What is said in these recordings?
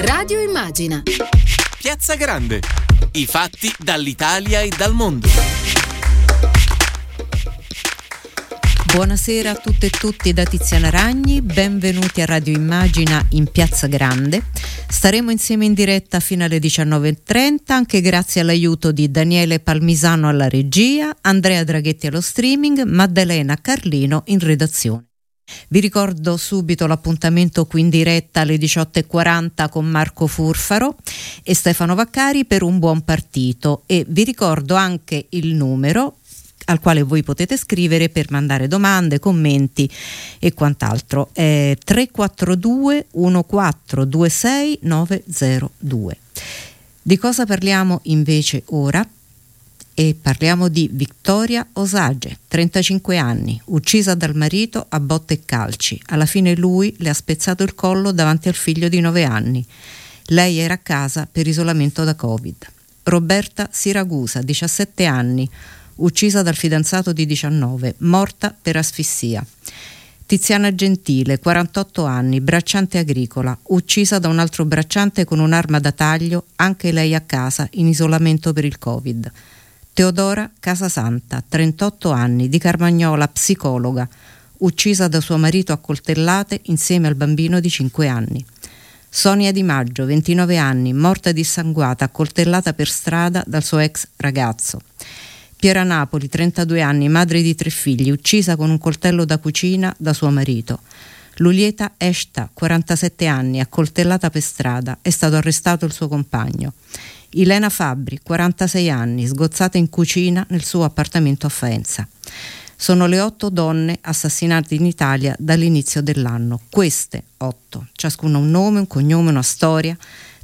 Radio Immagina. Piazza Grande. I fatti dall'Italia e dal mondo. Buonasera a tutte e tutti da Tiziana Ragni, benvenuti a Radio Immagina in Piazza Grande. Staremo insieme in diretta fino alle 19.30, anche grazie all'aiuto di Daniele Palmisano alla regia, Andrea Draghetti allo streaming, Maddalena Carlino in redazione. Vi ricordo subito l'appuntamento qui in diretta alle 18.40 con Marco Furfaro e Stefano Vaccari per un buon partito e vi ricordo anche il numero al quale voi potete scrivere per mandare domande, commenti e quant'altro. È 342 1426 902. Di cosa parliamo invece ora? E parliamo di Vittoria Osage, 35 anni, uccisa dal marito a botte e calci. Alla fine lui le ha spezzato il collo davanti al figlio di 9 anni. Lei era a casa per isolamento da Covid. Roberta Siragusa, 17 anni, uccisa dal fidanzato di 19, morta per asfissia. Tiziana Gentile, 48 anni, bracciante agricola, uccisa da un altro bracciante con un'arma da taglio, anche lei a casa, in isolamento per il Covid. Teodora Casasanta, 38 anni, di Carmagnola, psicologa, uccisa da suo marito a coltellate insieme al bambino di 5 anni. Sonia Di Maggio, 29 anni, morta dissanguata, accoltellata per strada dal suo ex ragazzo. Piera Napoli, 32 anni, madre di tre figli, uccisa con un coltello da cucina da suo marito. Lulieta Eshta, 47 anni, accoltellata per strada, è stato arrestato il suo compagno. Ilena Fabbri, 46 anni, sgozzata in cucina nel suo appartamento a Faenza. Sono le otto donne assassinate in Italia dall'inizio dell'anno. Queste otto, ciascuna un nome, un cognome, una storia,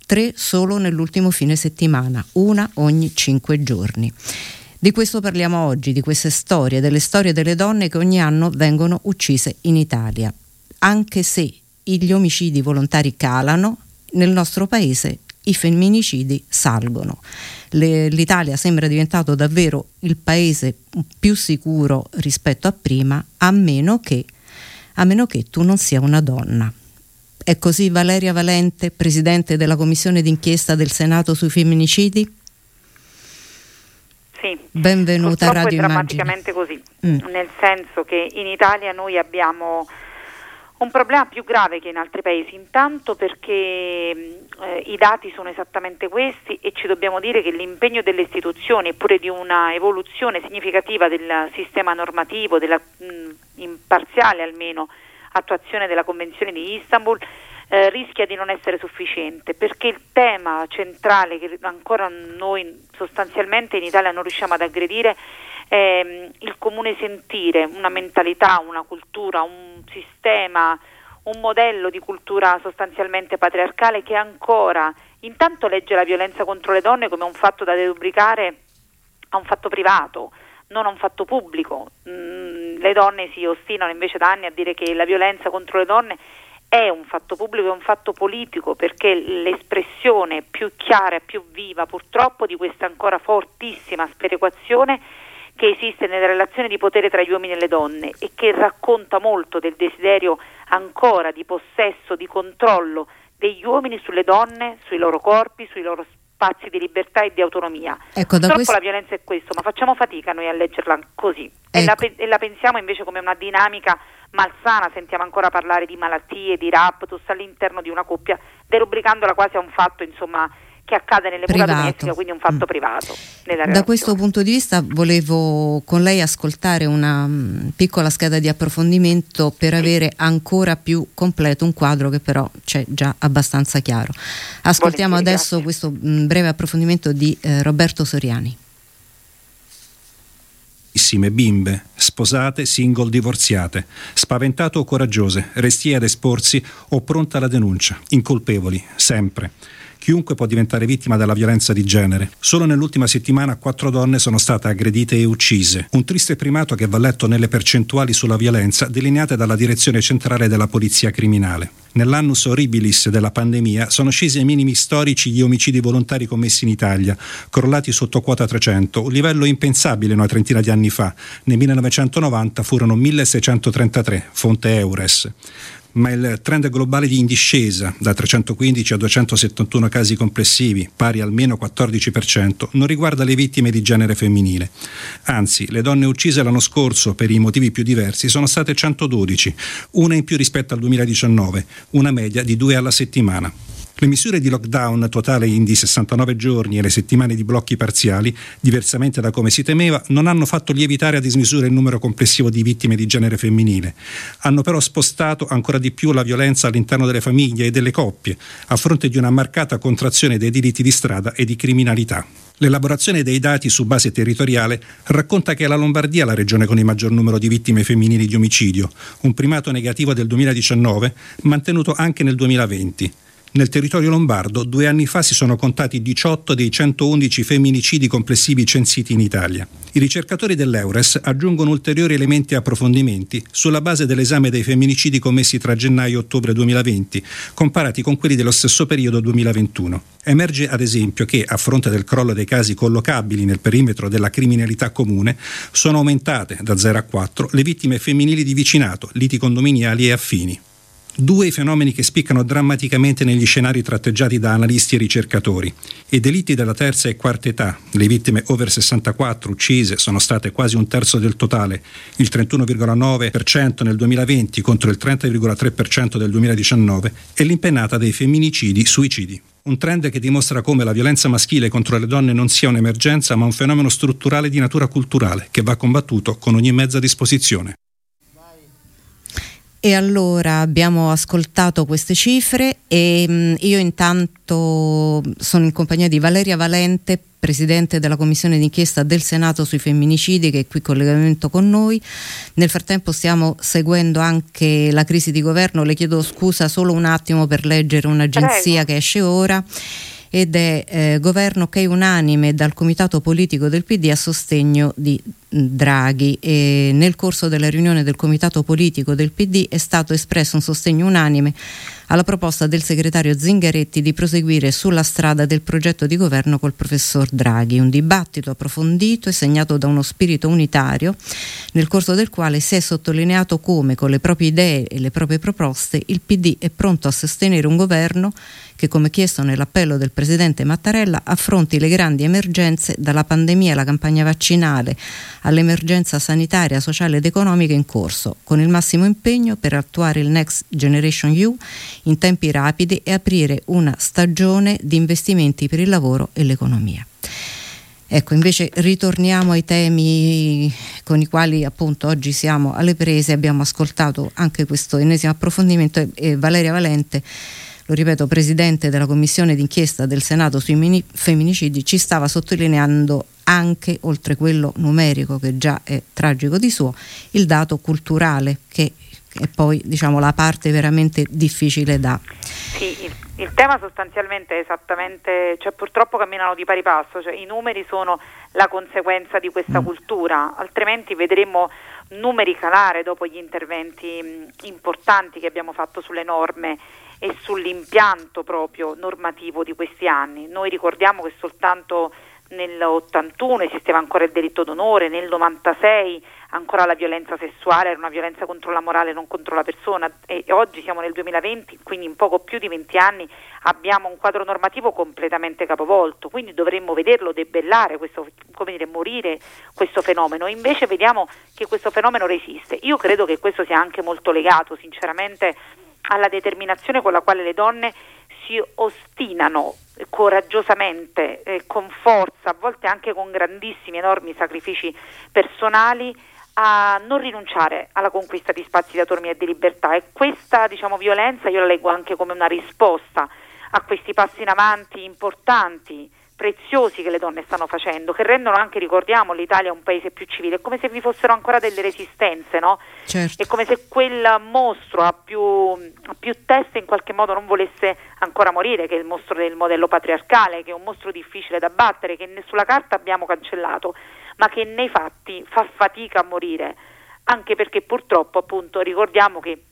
tre solo nell'ultimo fine settimana, una ogni cinque giorni. Di questo parliamo oggi, di queste storie, delle storie delle donne che ogni anno vengono uccise in Italia. Anche se gli omicidi volontari calano, nel nostro paese i femminicidi salgono. Le, L'Italia sembra diventato davvero il paese più sicuro rispetto a prima, a meno che, a meno che tu non sia una donna. È così Valeria Valente, presidente della commissione d'inchiesta del Senato sui femminicidi? Sì, benvenuta a Radio è drammaticamente Immagine. così, mm. nel senso che in Italia noi abbiamo un problema più grave che in altri paesi, intanto perché eh, i dati sono esattamente questi e ci dobbiamo dire che l'impegno delle istituzioni eppure di una evoluzione significativa del sistema normativo, della mh, imparziale almeno attuazione della Convenzione di Istanbul, eh, rischia di non essere sufficiente perché il tema centrale che ancora noi sostanzialmente in Italia non riusciamo ad aggredire eh, il comune sentire, una mentalità, una cultura, un sistema, un modello di cultura sostanzialmente patriarcale che ancora intanto legge la violenza contro le donne come un fatto da derubricare a un fatto privato, non a un fatto pubblico. Mm, le donne si ostinano invece da anni a dire che la violenza contro le donne è un fatto pubblico, è un fatto politico perché l'espressione più chiara e più viva purtroppo di questa ancora fortissima sperequazione che esiste nelle relazioni di potere tra gli uomini e le donne e che racconta molto del desiderio ancora di possesso, di controllo degli uomini sulle donne, sui loro corpi, sui loro spazi di libertà e di autonomia. Ecco, Purtroppo questo... la violenza è questo, ma facciamo fatica noi a leggerla così ecco. e, la, ecco. e la pensiamo invece come una dinamica malsana, sentiamo ancora parlare di malattie, di raptus all'interno di una coppia, derubricandola quasi a un fatto insomma che accade nelle mura domestiche, quindi un fatto mm. privato. da questo punto di vista volevo con lei ascoltare una um, piccola scheda di approfondimento per sì. avere ancora più completo un quadro che però c'è già abbastanza chiaro. Ascoltiamo adesso grazie. questo um, breve approfondimento di eh, Roberto Soriani bimbe, sposate, single, divorziate, spaventate o coraggiose, restie ad esporsi o pronte alla denuncia, incolpevoli, sempre. Chiunque può diventare vittima della violenza di genere. Solo nell'ultima settimana quattro donne sono state aggredite e uccise. Un triste primato che va letto nelle percentuali sulla violenza delineate dalla Direzione Centrale della Polizia Criminale. Nell'annus horribilis della pandemia sono scesi ai minimi storici gli omicidi volontari commessi in Italia, crollati sotto quota 300, un livello impensabile una trentina di anni fa. Nel 1990 furono 1633, fonte Eures. Ma il trend globale di in discesa, da 315 a 271 casi complessivi, pari almeno 14%, non riguarda le vittime di genere femminile. Anzi, le donne uccise l'anno scorso per i motivi più diversi sono state 112, una in più rispetto al 2019, una media di due alla settimana. Le misure di lockdown totale in di 69 giorni e le settimane di blocchi parziali, diversamente da come si temeva, non hanno fatto lievitare a dismisura il numero complessivo di vittime di genere femminile. Hanno però spostato ancora di più la violenza all'interno delle famiglie e delle coppie, a fronte di una marcata contrazione dei diritti di strada e di criminalità. L'elaborazione dei dati su base territoriale racconta che è la Lombardia la regione con il maggior numero di vittime femminili di omicidio, un primato negativo del 2019 mantenuto anche nel 2020. Nel territorio lombardo due anni fa si sono contati 18 dei 111 femminicidi complessivi censiti in Italia. I ricercatori dell'Eures aggiungono ulteriori elementi e approfondimenti sulla base dell'esame dei femminicidi commessi tra gennaio e ottobre 2020, comparati con quelli dello stesso periodo 2021. Emerge ad esempio che, a fronte del crollo dei casi collocabili nel perimetro della criminalità comune, sono aumentate da 0 a 4 le vittime femminili di vicinato, liti condominiali e affini. Due fenomeni che spiccano drammaticamente negli scenari tratteggiati da analisti e ricercatori. I delitti della terza e quarta età, le vittime over 64 uccise sono state quasi un terzo del totale, il 31,9% nel 2020 contro il 30,3% del 2019, e l'impennata dei femminicidi suicidi. Un trend che dimostra come la violenza maschile contro le donne non sia un'emergenza ma un fenomeno strutturale di natura culturale che va combattuto con ogni mezza disposizione. E allora abbiamo ascoltato queste cifre e mh, mm, io intanto sono in compagnia di Valeria Valente, presidente della commissione d'inchiesta del Senato sui femminicidi che è qui in collegamento con noi. Nel frattempo stiamo seguendo anche la crisi di governo, le chiedo scusa solo un attimo per leggere un'agenzia Prego. che esce ora ed è eh, governo che è unanime dal comitato politico del PD a sostegno di Draghi. E nel corso della riunione del comitato politico del PD è stato espresso un sostegno unanime alla proposta del segretario Zingaretti di proseguire sulla strada del progetto di governo col professor Draghi, un dibattito approfondito e segnato da uno spirito unitario nel corso del quale si è sottolineato come con le proprie idee e le proprie proposte il PD è pronto a sostenere un governo che come chiesto nell'appello del presidente Mattarella affronti le grandi emergenze dalla pandemia alla campagna vaccinale all'emergenza sanitaria, sociale ed economica in corso, con il massimo impegno per attuare il Next Generation EU in tempi rapidi e aprire una stagione di investimenti per il lavoro e l'economia. Ecco, invece ritorniamo ai temi con i quali appunto oggi siamo alle prese, abbiamo ascoltato anche questo ennesimo approfondimento e, e Valeria Valente lo ripeto, presidente della commissione d'inchiesta del Senato sui mini- femminicidi, ci stava sottolineando anche, oltre quello numerico che già è tragico di suo, il dato culturale che è poi diciamo, la parte veramente difficile da... Sì, il, il tema sostanzialmente è esattamente, cioè purtroppo camminano di pari passo, cioè i numeri sono la conseguenza di questa mm. cultura, altrimenti vedremo numeri calare dopo gli interventi mh, importanti che abbiamo fatto sulle norme e sull'impianto proprio normativo di questi anni. Noi ricordiamo che soltanto nell'81 esisteva ancora il delitto d'onore, nel 96 ancora la violenza sessuale era una violenza contro la morale, non contro la persona e oggi siamo nel 2020, quindi in poco più di 20 anni abbiamo un quadro normativo completamente capovolto, quindi dovremmo vederlo debellare, questo, come dire, morire questo fenomeno, invece vediamo che questo fenomeno resiste. Io credo che questo sia anche molto legato sinceramente alla determinazione con la quale le donne si ostinano coraggiosamente, eh, con forza, a volte anche con grandissimi, enormi sacrifici personali, a non rinunciare alla conquista di spazi di autonomia e di libertà. E questa diciamo, violenza io la leggo anche come una risposta a questi passi in avanti importanti preziosi che le donne stanno facendo, che rendono anche, ricordiamo, l'Italia un paese più civile, è come se vi fossero ancora delle resistenze, no? Certo. È come se quel mostro a più, a più teste in qualche modo non volesse ancora morire, che è il mostro del modello patriarcale, che è un mostro difficile da battere, che sulla carta abbiamo cancellato, ma che nei fatti fa fatica a morire, anche perché purtroppo appunto ricordiamo che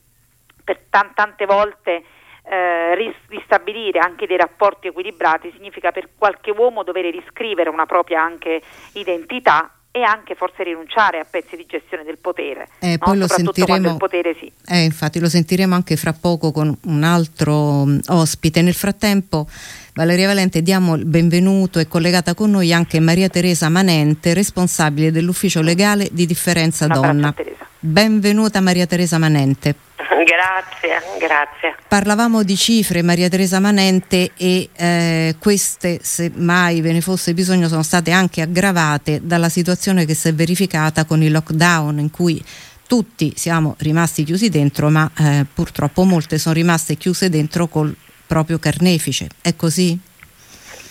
per t- tante volte eh, ristabilire anche dei rapporti equilibrati significa per qualche uomo dover riscrivere una propria anche identità e anche forse rinunciare a pezzi di gestione del potere. Eh, no? poi lo sentiremo, potere sì. eh, infatti lo sentiremo anche fra poco con un altro um, ospite. Nel frattempo Valeria Valente diamo il benvenuto e collegata con noi anche Maria Teresa Manente, responsabile dell'ufficio legale di differenza donna. Benvenuta Maria Teresa Manente. Grazie, grazie. Parlavamo di cifre, Maria Teresa Manente, e eh, queste, se mai ve ne fosse bisogno, sono state anche aggravate dalla situazione che si è verificata con il lockdown in cui tutti siamo rimasti chiusi dentro, ma eh, purtroppo molte sono rimaste chiuse dentro col proprio carnefice. È così?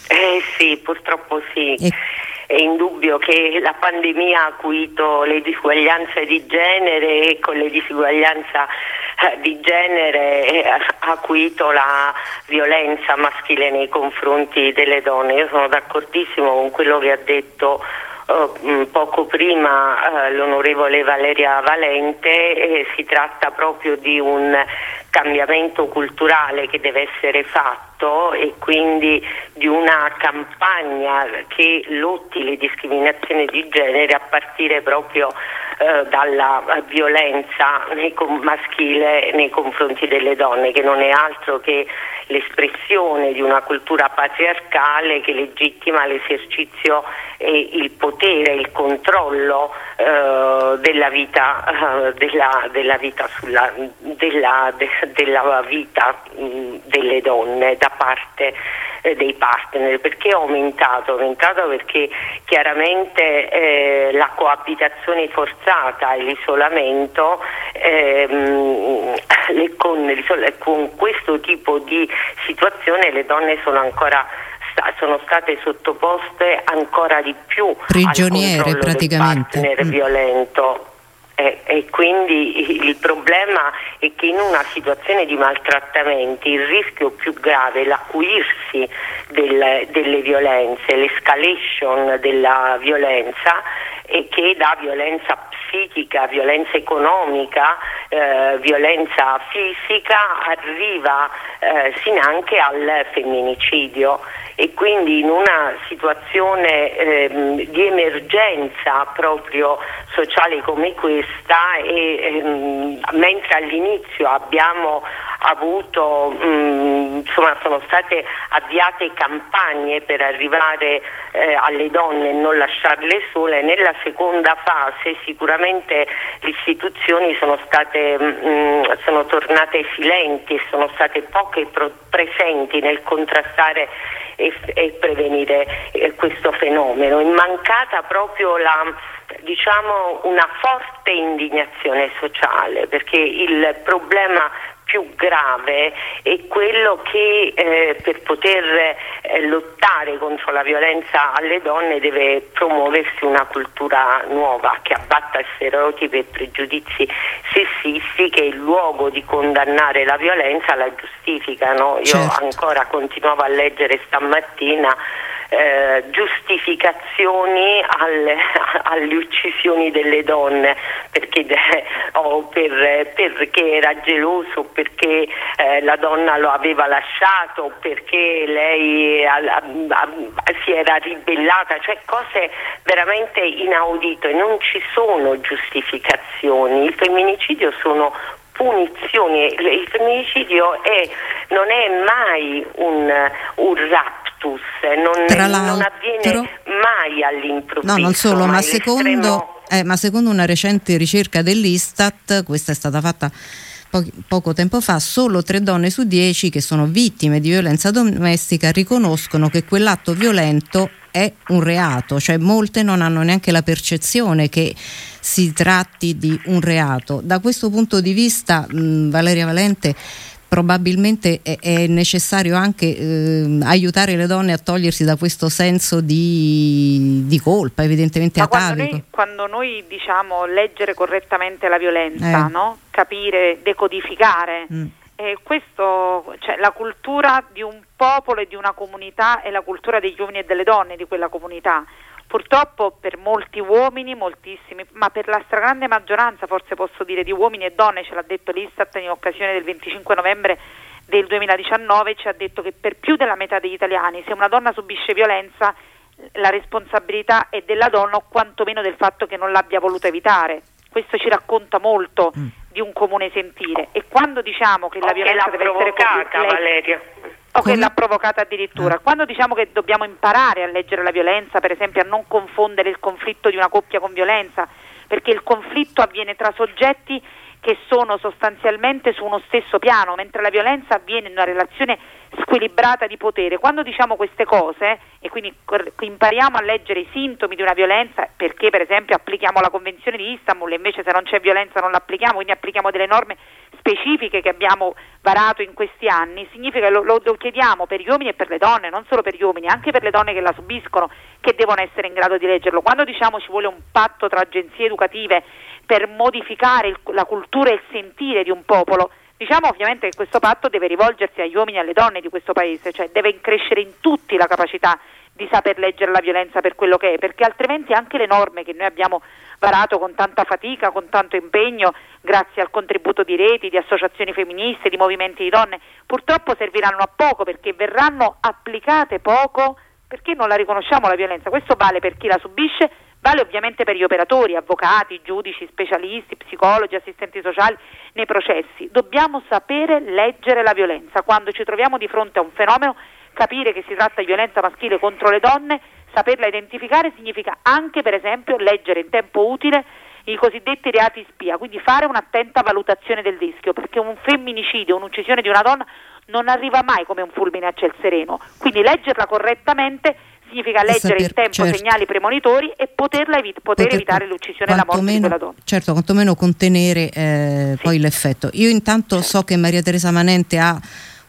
Eh sì, purtroppo sì. E è indubbio che la pandemia ha acuito le disuguaglianze di genere e con le disuguaglianze eh, di genere eh, ha acuito la violenza maschile nei confronti delle donne. Io sono d'accordissimo con quello che ha detto poco prima uh, l'onorevole Valeria Valente, eh, si tratta proprio di un cambiamento culturale che deve essere fatto e quindi di una campagna che lotti le discriminazioni di genere a partire proprio eh, dalla violenza maschile nei confronti delle donne, che non è altro che l'espressione di una cultura patriarcale che legittima l'esercizio e il potere, il controllo eh, della vita, eh, della, della, vita sulla, della, de, della vita delle donne da parte eh, dei partner. Perché è aumentato? È aumentato perché chiaramente eh, la coabitazione forzata e l'isolamento ehm, con, con questo tipo di situazione le donne sono ancora sono state sottoposte ancora di più prigioniere praticamente del partner mm. violento eh, e quindi il problema è che in una situazione di maltrattamenti il rischio più grave è l'acuirsi del, delle violenze, l'escalation della violenza e che da violenza psichica, violenza economica, eh, violenza fisica arriva eh, sin anche al femminicidio e quindi in una situazione ehm, di emergenza proprio sociale come questa e ehm, mentre all'inizio abbiamo avuto mh, mm, insomma sono state avviate campagne per arrivare eh, alle donne e non lasciarle sole nella seconda fase sicuramente le istituzioni sono state mh, mm, sono tornate silenti e sono state poche pro- presenti nel contrastare e, e prevenire eh, questo fenomeno. È mancata proprio la, diciamo, una forte indignazione sociale perché il problema più grave è quello che eh, per poter eh, lottare contro la violenza alle donne deve promuoversi una cultura nuova che abbatta stereotipi e pregiudizi sessisti che in luogo di condannare la violenza la giustificano. Io certo. ancora continuavo a leggere stamattina eh, giustificazioni alle, alle, uccisioni delle donne perché, o per, perché era geloso, perché eh, la donna lo aveva lasciato, perché lei a, a, a, si era ribellata, cioè cose veramente inaudite, non ci sono giustificazioni, il femminicidio sono punizioni, il femminicidio è, non è mai un, un rap ictus non, Tra non avviene mai all'improvviso. No, non solo, ma secondo, eh, ma secondo una recente ricerca dell'Istat, questa è stata fatta po- poco tempo fa, solo tre donne su dieci che sono vittime di violenza domestica riconoscono che quell'atto violento è un reato, cioè molte non hanno neanche la percezione che si tratti di un reato. Da questo punto di vista, mh, Valeria Valente, probabilmente è, è necessario anche eh, aiutare le donne a togliersi da questo senso di, di colpa, evidentemente Ma atavico. Quando noi, quando noi, diciamo leggere correttamente la violenza, Eh. no? capire, decodificare, Mm. eh, questo, cioè, la cultura di un popolo e di una comunità è la cultura degli uomini e delle donne di quella comunità. Purtroppo per molti uomini, moltissimi, ma per la stragrande maggioranza, forse posso dire, di uomini e donne, ce l'ha detto l'Istat in occasione del 25 novembre del 2019, ci ha detto che per più della metà degli italiani se una donna subisce violenza la responsabilità è della donna o quantomeno del fatto che non l'abbia voluto evitare. Questo ci racconta molto mm. di un comune sentire e quando diciamo che la violenza deve essere provocata, Valeria o che l'ha provocata addirittura. Eh. Quando diciamo che dobbiamo imparare a leggere la violenza, per esempio a non confondere il conflitto di una coppia con violenza, perché il conflitto avviene tra soggetti che sono sostanzialmente su uno stesso piano, mentre la violenza avviene in una relazione squilibrata di potere. Quando diciamo queste cose e quindi impariamo a leggere i sintomi di una violenza, perché per esempio applichiamo la Convenzione di Istanbul e invece se non c'è violenza non l'applichiamo, quindi applichiamo delle norme specifiche che abbiamo varato in questi anni, significa che lo, lo, chiediamo per gli uomini e per le donne, non solo per gli uomini, anche per le donne che la subiscono, che devono essere in grado di leggerlo. Quando diciamo ci vuole un patto tra agenzie educative per modificare il, la cultura e il sentire di un popolo, diciamo ovviamente che questo patto deve rivolgersi agli uomini e alle donne di questo paese, cioè deve crescere in tutti la capacità di saper leggere la violenza per quello che è, perché altrimenti anche le norme che noi abbiamo varato con tanta fatica, con tanto impegno, grazie al contributo di reti, di associazioni femministe, di movimenti di donne, purtroppo serviranno a poco perché verranno applicate poco perché non la riconosciamo la violenza. Questo vale per chi la subisce, Vale ovviamente per gli operatori, avvocati, giudici, specialisti, psicologi, assistenti sociali nei processi. Dobbiamo sapere leggere la violenza. Quando ci troviamo di fronte a un fenomeno, capire che si tratta di violenza maschile contro le donne, saperla identificare significa anche per esempio leggere in tempo utile i cosiddetti reati spia, quindi fare un'attenta valutazione del rischio, perché un femminicidio, un'uccisione di una donna non arriva mai come un fulmine a ciel sereno, quindi leggerla correttamente significa leggere saper, in tempo certo. segnali premonitori e poterla evi- poter, poter evitare l'uccisione e la morte meno, di quella donna. Certo, quantomeno contenere eh, sì. poi l'effetto. Io intanto certo. so che Maria Teresa Manente ha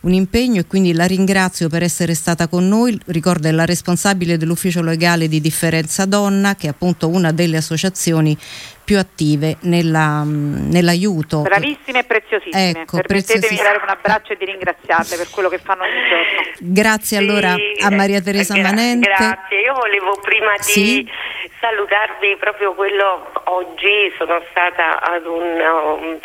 un impegno e quindi la ringrazio per essere stata con noi. Ricordo è la responsabile dell'ufficio legale di Differenza Donna, che è appunto una delle associazioni più attive nella, nell'aiuto. Bravissime e preziosissime. Ecco, Permettetemi di dare un abbraccio e di ringraziarle per quello che fanno ogni giorno. Grazie sì, allora a Maria Teresa gra- Manente. Grazie, io volevo prima sì. di salutarvi proprio quello oggi sono stata ad un um,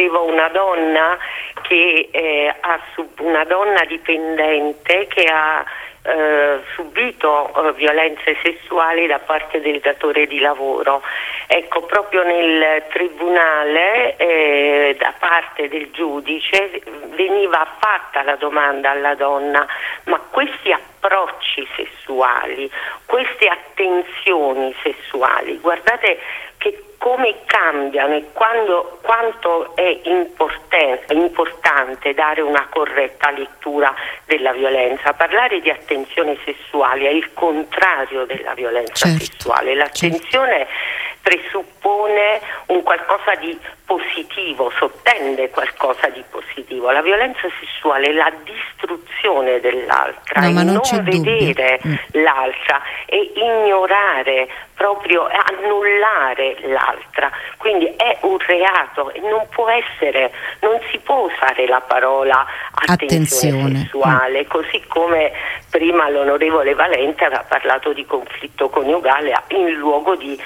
assistevo una donna che eh, sub- una donna dipendente che ha eh, subito eh, violenze sessuali da parte del datore di lavoro. Ecco, proprio nel tribunale eh, da parte del giudice veniva fatta la domanda alla donna, ma questi approcci sessuali, queste attenzioni sessuali, guardate che come cambiano e quando, quanto è importante, dare una corretta lettura della violenza. Parlare di attenzione sessuale è il contrario della violenza certo, sessuale. L'attenzione certo. Presuppone un qualcosa di positivo, sottende qualcosa di positivo. La violenza sessuale è la distruzione dell'altra, no, non, non vedere mm. l'altra e ignorare proprio annullare l'altra. Quindi è un reato e non può essere, non si può usare la parola attenzione, attenzione. sessuale, mm. così come prima l'onorevole Valente aveva parlato di conflitto coniugale in luogo di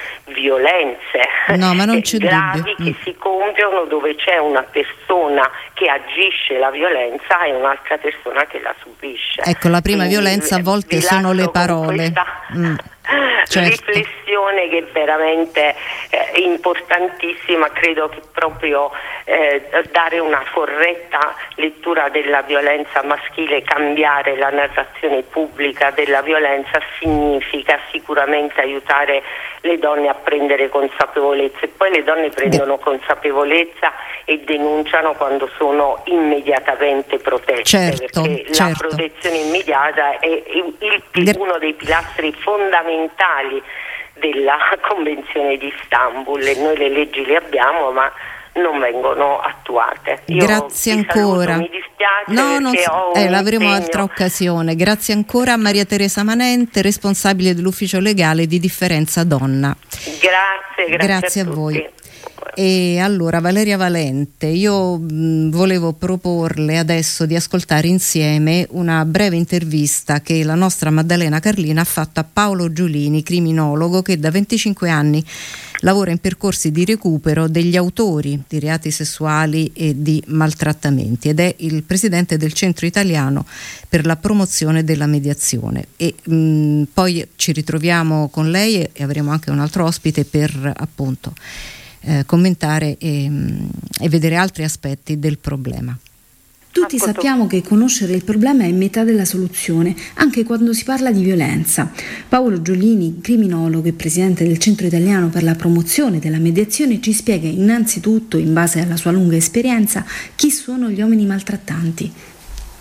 violenze no, gravi dubbio. che mm. si compiono dove c'è una persona che agisce la violenza e un'altra persona che la subisce. Ecco, la prima Quindi, violenza a volte sono le parole. Questa, mm certo. riflessione che è veramente eh, importantissima, credo che proprio eh, dare una corretta lettura della violenza maschile, cambiare la narrazione pubblica della violenza significa sicuramente aiutare le donne a prendere consapevolezza e poi le donne prendono consapevolezza e denunciano quando sono immediatamente protette certo, perché certo. la protezione immediata è il, il, uno dei pilastri fondamentali della Convenzione di Istanbul e noi le leggi le abbiamo ma non vengono attuate. Io Grazie ancora. Saluto, mi dispiace no, non so, eh, l'avremo altra occasione. Grazie ancora a Maria Teresa Manente, responsabile dell'ufficio legale di Differenza Donna. Grazie, grazie, grazie a, a voi. E allora Valeria Valente, io mh, volevo proporle adesso di ascoltare insieme una breve intervista che la nostra Maddalena Carlina ha fatto a Paolo Giulini, criminologo che da 25 anni lavora in percorsi di recupero degli autori di reati sessuali e di maltrattamenti ed è il presidente del Centro Italiano per la promozione della mediazione. E mh, poi ci ritroviamo con lei e avremo anche un altro ospite per appunto eh, commentare e, mm, e vedere altri aspetti del problema. Tutti sappiamo che conoscere il problema è metà della soluzione, anche quando si parla di violenza. Paolo Giolini, criminologo e presidente del Centro Italiano per la promozione della mediazione, ci spiega innanzitutto, in base alla sua lunga esperienza, chi sono gli uomini maltrattanti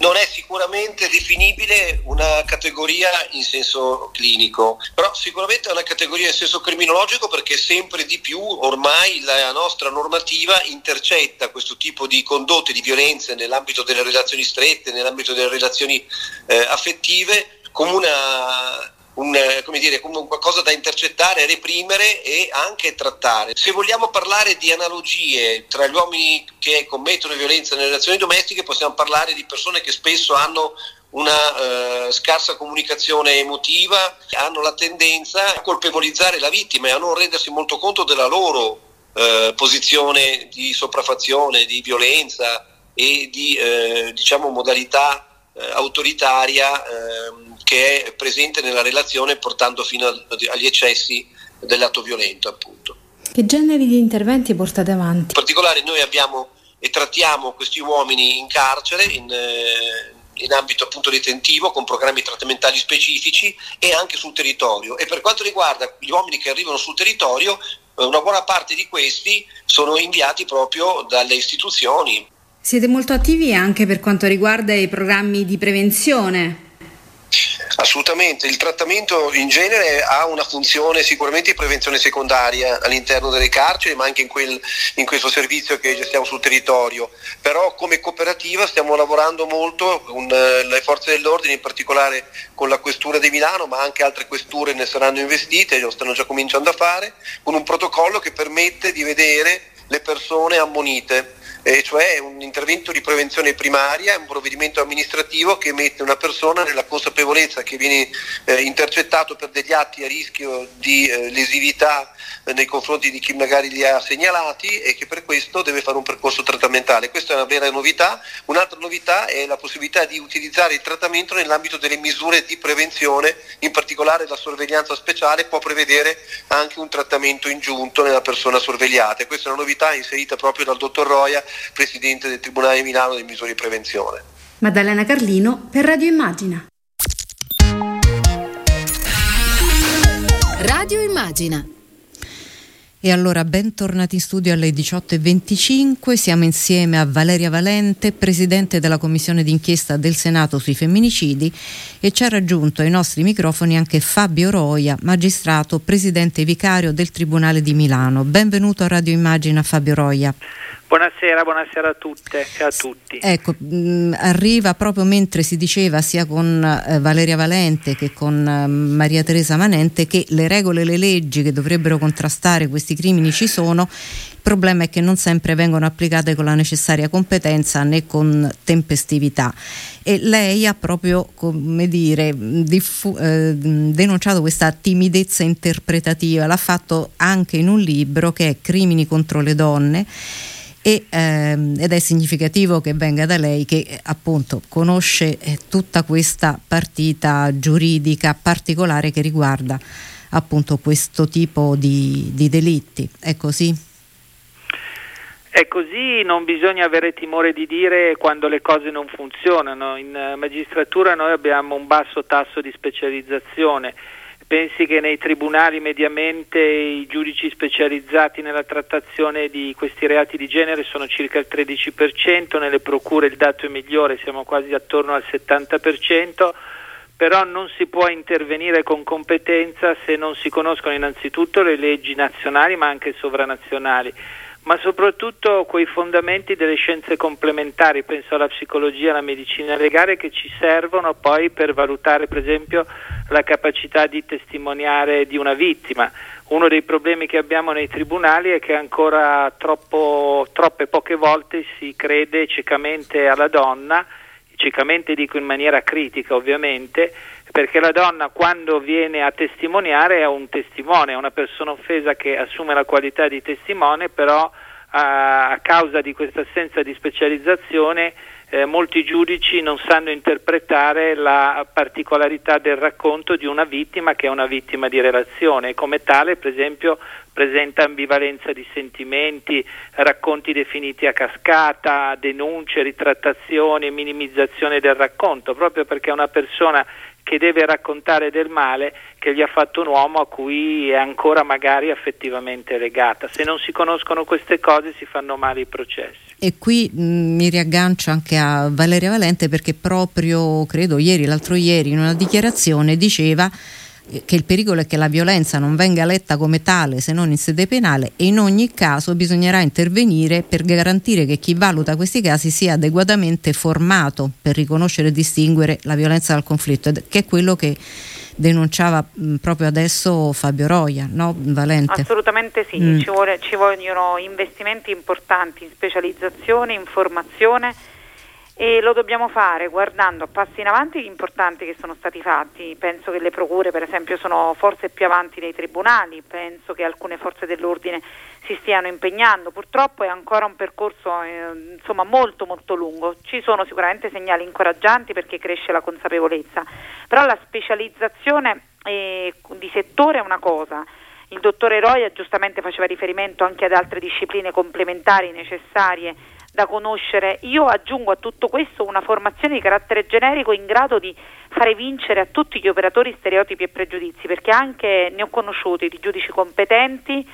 non è sicuramente definibile una categoria in senso clinico, però sicuramente è una categoria in senso criminologico perché sempre di più ormai la nostra normativa intercetta questo tipo di condotte di violenze nell'ambito delle relazioni strette, nell'ambito delle relazioni eh, affettive come una un, eh, dire, un qualcosa da intercettare, reprimere e anche trattare. Se vogliamo parlare di analogie tra gli uomini che commettono violenza nelle relazioni domestiche, possiamo parlare di persone che spesso hanno una eh, scarsa comunicazione emotiva, hanno la tendenza a colpevolizzare la vittima e a non rendersi molto conto della loro eh, posizione di sopraffazione, di violenza e di eh, diciamo, modalità eh, autoritaria ehm, che è presente nella relazione portando fino agli eccessi dell'atto violento appunto. Che generi di interventi portate avanti? In particolare noi abbiamo e trattiamo questi uomini in carcere, in, eh, in ambito appunto detentivo con programmi trattamentali specifici e anche sul territorio e per quanto riguarda gli uomini che arrivano sul territorio eh, una buona parte di questi sono inviati proprio dalle istituzioni siete molto attivi anche per quanto riguarda i programmi di prevenzione. Assolutamente, il trattamento in genere ha una funzione sicuramente di prevenzione secondaria all'interno delle carceri, ma anche in, quel, in, questo servizio che gestiamo sul territorio. Però come cooperativa stiamo lavorando molto con eh, le forze dell'ordine, in particolare con la Questura di Milano, ma anche altre questure ne saranno investite, lo stanno già cominciando a fare, con un protocollo che permette di vedere le persone ammonite eh, cioè un intervento di prevenzione primaria, un provvedimento amministrativo che mette una persona nella consapevolezza che viene eh, intercettato per degli atti a rischio di eh, lesività nei confronti di chi magari li ha segnalati e che per questo deve fare un percorso trattamentale. Questa è una vera novità. Un'altra novità è la possibilità di utilizzare il trattamento nell'ambito delle misure di prevenzione, in particolare la sorveglianza speciale può prevedere anche un trattamento ingiunto nella persona sorvegliata. Questa è una novità inserita proprio dal dottor Roia Presidente del Tribunale di Milano delle misure di prevenzione. Maddalena Carlino per Radio Immagina. Radio Immagina. E allora bentornati in studio alle 18.25, siamo insieme a Valeria Valente, Presidente della Commissione d'inchiesta del Senato sui femminicidi e ci ha raggiunto ai nostri microfoni anche Fabio Roia, magistrato, Presidente vicario del Tribunale di Milano. Benvenuto a Radio Immagina Fabio Roia. Buonasera, buonasera a tutte e a tutti. Ecco, mh, arriva proprio mentre si diceva sia con eh, Valeria Valente che con eh, Maria Teresa Manente che le regole le leggi che dovrebbero contrastare questi crimini ci sono. Il problema è che non sempre vengono applicate con la necessaria competenza né con tempestività. E lei ha proprio, come dire, diffu- eh, denunciato questa timidezza interpretativa, l'ha fatto anche in un libro che è Crimini contro le donne e, ehm, ed è significativo che venga da lei che appunto conosce eh, tutta questa partita giuridica particolare che riguarda appunto questo tipo di, di delitti. È così? È così, non bisogna avere timore di dire quando le cose non funzionano. In eh, magistratura noi abbiamo un basso tasso di specializzazione Pensi che nei tribunali mediamente i giudici specializzati nella trattazione di questi reati di genere sono circa il 13%, nelle procure il dato è migliore, siamo quasi attorno al 70%, però non si può intervenire con competenza se non si conoscono innanzitutto le leggi nazionali ma anche sovranazionali ma soprattutto quei fondamenti delle scienze complementari, penso alla psicologia, alla medicina legale, che ci servono poi per valutare per esempio la capacità di testimoniare di una vittima. uno dei problemi che abbiamo nei tribunali è che ancora troppo, troppe poche volte si crede ciecamente alla donna, ciecamente dico in maniera critica ovviamente, perché la donna quando viene a testimoniare è un testimone, è una persona offesa che assume la qualità di testimone, però a, a causa di questa assenza di specializzazione eh, molti giudici non sanno interpretare la particolarità del racconto di una vittima che è una vittima di relazione e come tale per esempio presenta ambivalenza di sentimenti, racconti definiti a cascata, denunce, ritrattazioni, minimizzazione del racconto, proprio perché è una persona che deve raccontare del male che gli ha fatto un uomo a cui è ancora magari affettivamente legata. Se non si conoscono queste cose si fanno male i processi. E qui mm, mi riaggancio anche a Valeria Valente perché proprio, credo ieri, l'altro ieri, in una dichiarazione diceva che il pericolo è che la violenza non venga letta come tale se non in sede penale e in ogni caso bisognerà intervenire per garantire che chi valuta questi casi sia adeguatamente formato per riconoscere e distinguere la violenza dal conflitto, che è quello che denunciava mh, proprio adesso Fabio Roia, no Valente? Assolutamente sì, mm. ci, vuole, ci vogliono investimenti importanti in specializzazione, in formazione e lo dobbiamo fare guardando a passi in avanti importanti che sono stati fatti. Penso che le procure per esempio sono forse più avanti dei tribunali, penso che alcune forze dell'ordine si stiano impegnando. Purtroppo è ancora un percorso eh, insomma, molto molto lungo. Ci sono sicuramente segnali incoraggianti perché cresce la consapevolezza, però la specializzazione eh, di settore è una cosa. Il dottore Roia giustamente faceva riferimento anche ad altre discipline complementari necessarie da conoscere. Io aggiungo a tutto questo una formazione di carattere generico in grado di fare vincere a tutti gli operatori stereotipi e pregiudizi, perché anche ne ho conosciuti di giudici competenti,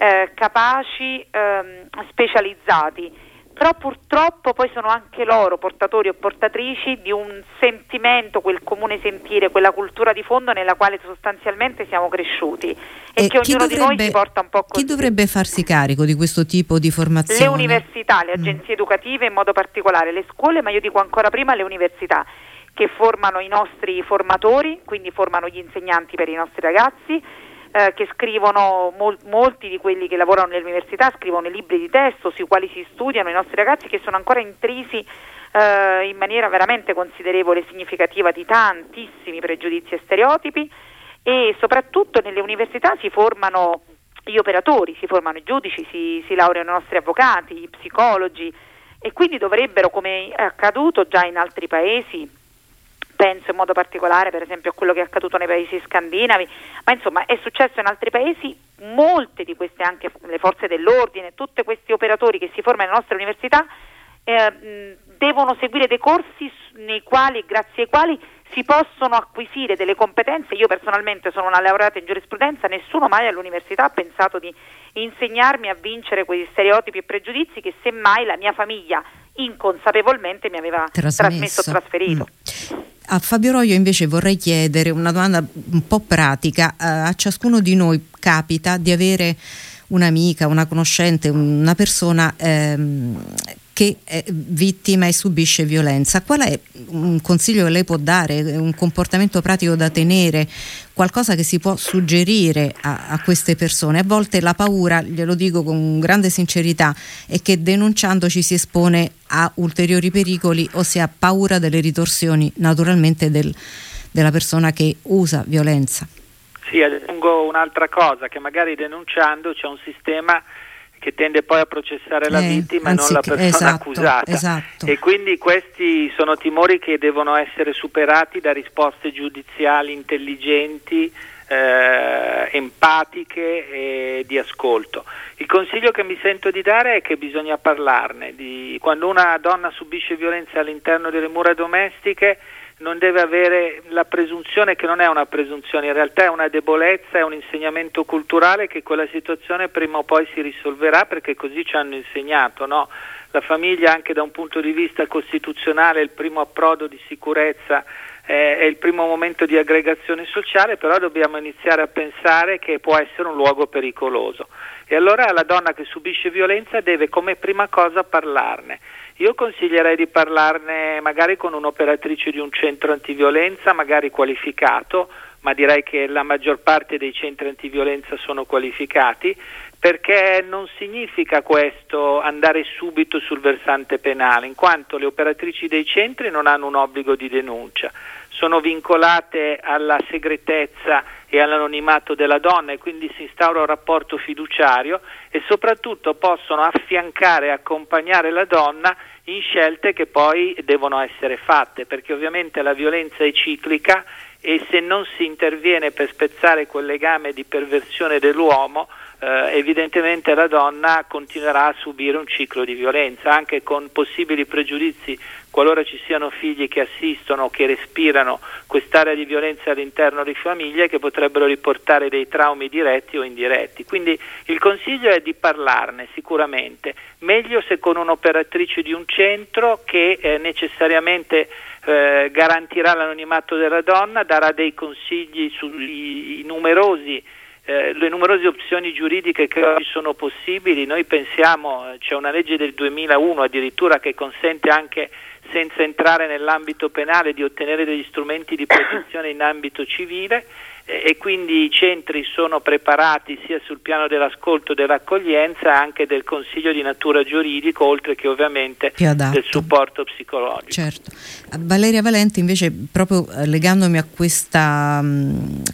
eh, capaci, ehm, specializzati però purtroppo poi sono anche loro portatori o portatrici di un sentimento, quel comune sentire, quella cultura di fondo nella quale sostanzialmente siamo cresciuti e, e che ognuno dovrebbe, di noi si porta un po' così. Chi dovrebbe farsi carico di questo tipo di formazione? Le università, le mm. agenzie mm. educative in modo particolare, le scuole, ma io dico ancora prima le università che formano i nostri formatori, quindi formano gli insegnanti per i nostri ragazzi, eh, che scrivono, mol- molti di quelli che lavorano nelle università scrivono libri di testo sui quali si studiano i nostri ragazzi che sono ancora intrisi eh, in maniera veramente considerevole e significativa di tantissimi pregiudizi e stereotipi e soprattutto nelle università si formano gli operatori, si formano i giudici, si, si laureano i nostri avvocati, i psicologi e quindi dovrebbero, come è accaduto già in altri paesi, penso in modo particolare per esempio a quello che è accaduto nei paesi scandinavi, ma insomma è successo in altri paesi, molte di queste anche le forze dell'ordine, tutti questi operatori che si formano nelle nostre università eh, devono seguire dei corsi nei quali, grazie ai quali si possono acquisire delle competenze. Io personalmente sono una laureata in giurisprudenza, nessuno mai all'università ha pensato di insegnarmi a vincere quegli stereotipi e pregiudizi che semmai la mia famiglia inconsapevolmente mi aveva trasmesso, o trasferito. Mm. A Fabio Roio invece vorrei chiedere una domanda un po' pratica. Eh, a ciascuno di noi capita di avere un'amica, una conoscente, una persona ehm, che è vittima e subisce violenza. Qual è un consiglio che lei può dare, un comportamento pratico da tenere, qualcosa che si può suggerire a, a queste persone? A volte la paura, glielo dico con grande sincerità, è che denunciando ci si espone a ulteriori pericoli o si ha paura delle ritorsioni naturalmente del, della persona che usa violenza. Sì, aggiungo un'altra cosa, che magari denunciando c'è un sistema che tende poi a processare la eh, vittima e non la persona esatto, accusata. Esatto. E quindi questi sono timori che devono essere superati da risposte giudiziali intelligenti, eh, empatiche e di ascolto. Il consiglio che mi sento di dare è che bisogna parlarne. Di, quando una donna subisce violenza all'interno delle mura domestiche non deve avere la presunzione che non è una presunzione, in realtà è una debolezza, è un insegnamento culturale che quella situazione prima o poi si risolverà perché così ci hanno insegnato. No? La famiglia anche da un punto di vista costituzionale è il primo approdo di sicurezza, eh, è il primo momento di aggregazione sociale, però dobbiamo iniziare a pensare che può essere un luogo pericoloso. E allora la donna che subisce violenza deve come prima cosa parlarne io consiglierei di parlarne magari con un'operatrice di un centro antiviolenza, magari qualificato, ma direi che la maggior parte dei centri antiviolenza sono qualificati, perché non significa questo andare subito sul versante penale, in quanto le operatrici dei centri non hanno un obbligo di denuncia, sono vincolate alla segretezza e all'anonimato della donna e quindi si instaura un rapporto fiduciario e soprattutto possono affiancare e accompagnare la donna in scelte che poi devono essere fatte, perché ovviamente la violenza è ciclica e se non si interviene per spezzare quel legame di perversione dell'uomo, eh, evidentemente la donna continuerà a subire un ciclo di violenza, anche con possibili pregiudizi qualora ci siano figli che assistono o che respirano quest'area di violenza all'interno di famiglie che potrebbero riportare dei traumi diretti o indiretti. Quindi il consiglio è di parlarne sicuramente, meglio se con un'operatrice di un centro che eh, necessariamente eh, garantirà l'anonimato della donna, darà dei consigli sui numerosi eh, le numerose opzioni giuridiche che oggi sono possibili, noi pensiamo, eh, c'è una legge del 2001 addirittura che consente anche senza entrare nell'ambito penale di ottenere degli strumenti di protezione in ambito civile e quindi i centri sono preparati sia sul piano dell'ascolto, dell'accoglienza, anche del consiglio di natura giuridico, oltre che ovviamente del supporto psicologico. Certo. Valeria Valente invece proprio eh, legandomi a questa,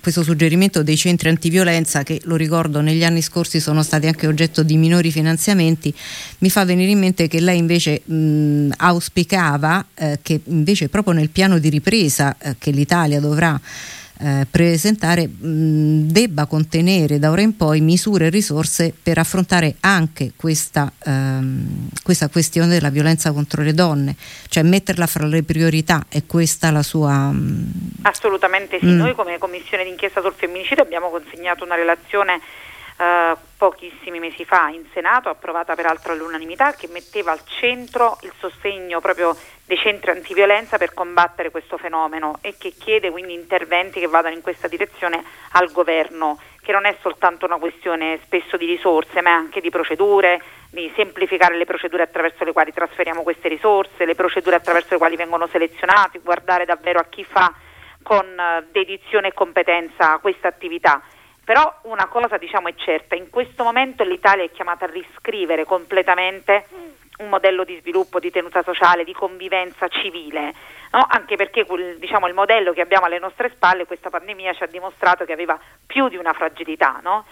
questo suggerimento dei centri antiviolenza che lo ricordo negli anni scorsi sono stati anche oggetto di minori finanziamenti, mi fa venire in mente che lei invece mh, auspicava eh, che invece proprio nel piano di ripresa eh, che l'Italia dovrà eh, presentare mh, debba contenere da ora in poi misure e risorse per affrontare anche questa, ehm, questa questione della violenza contro le donne, cioè metterla fra le priorità, è questa la sua... Mh... Assolutamente sì, mm. noi come Commissione d'inchiesta sul femminicidio abbiamo consegnato una relazione eh, pochissimi mesi fa in Senato, approvata peraltro all'unanimità, che metteva al centro il sostegno proprio dei centri antiviolenza per combattere questo fenomeno e che chiede quindi interventi che vadano in questa direzione al governo, che non è soltanto una questione spesso di risorse, ma anche di procedure, di semplificare le procedure attraverso le quali trasferiamo queste risorse, le procedure attraverso le quali vengono selezionati, guardare davvero a chi fa con eh, dedizione e competenza questa attività. Però una cosa diciamo è certa, in questo momento l'Italia è chiamata a riscrivere completamente un modello di sviluppo, di tenuta sociale, di convivenza civile, no? anche perché diciamo, il modello che abbiamo alle nostre spalle, questa pandemia ci ha dimostrato che aveva più di una fragilità. No?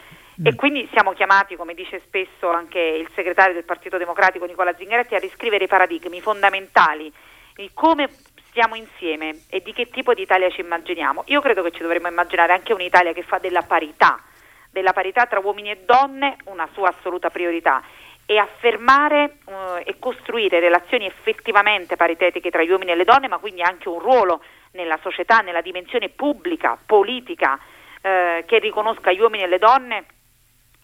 E mm. quindi siamo chiamati, come dice spesso anche il segretario del Partito Democratico Nicola Zingaretti, a riscrivere i paradigmi fondamentali di come stiamo insieme e di che tipo di Italia ci immaginiamo. Io credo che ci dovremmo immaginare anche un'Italia che fa della parità, della parità tra uomini e donne una sua assoluta priorità e affermare uh, e costruire relazioni effettivamente paritetiche tra gli uomini e le donne, ma quindi anche un ruolo nella società, nella dimensione pubblica, politica, eh, che riconosca gli uomini e le donne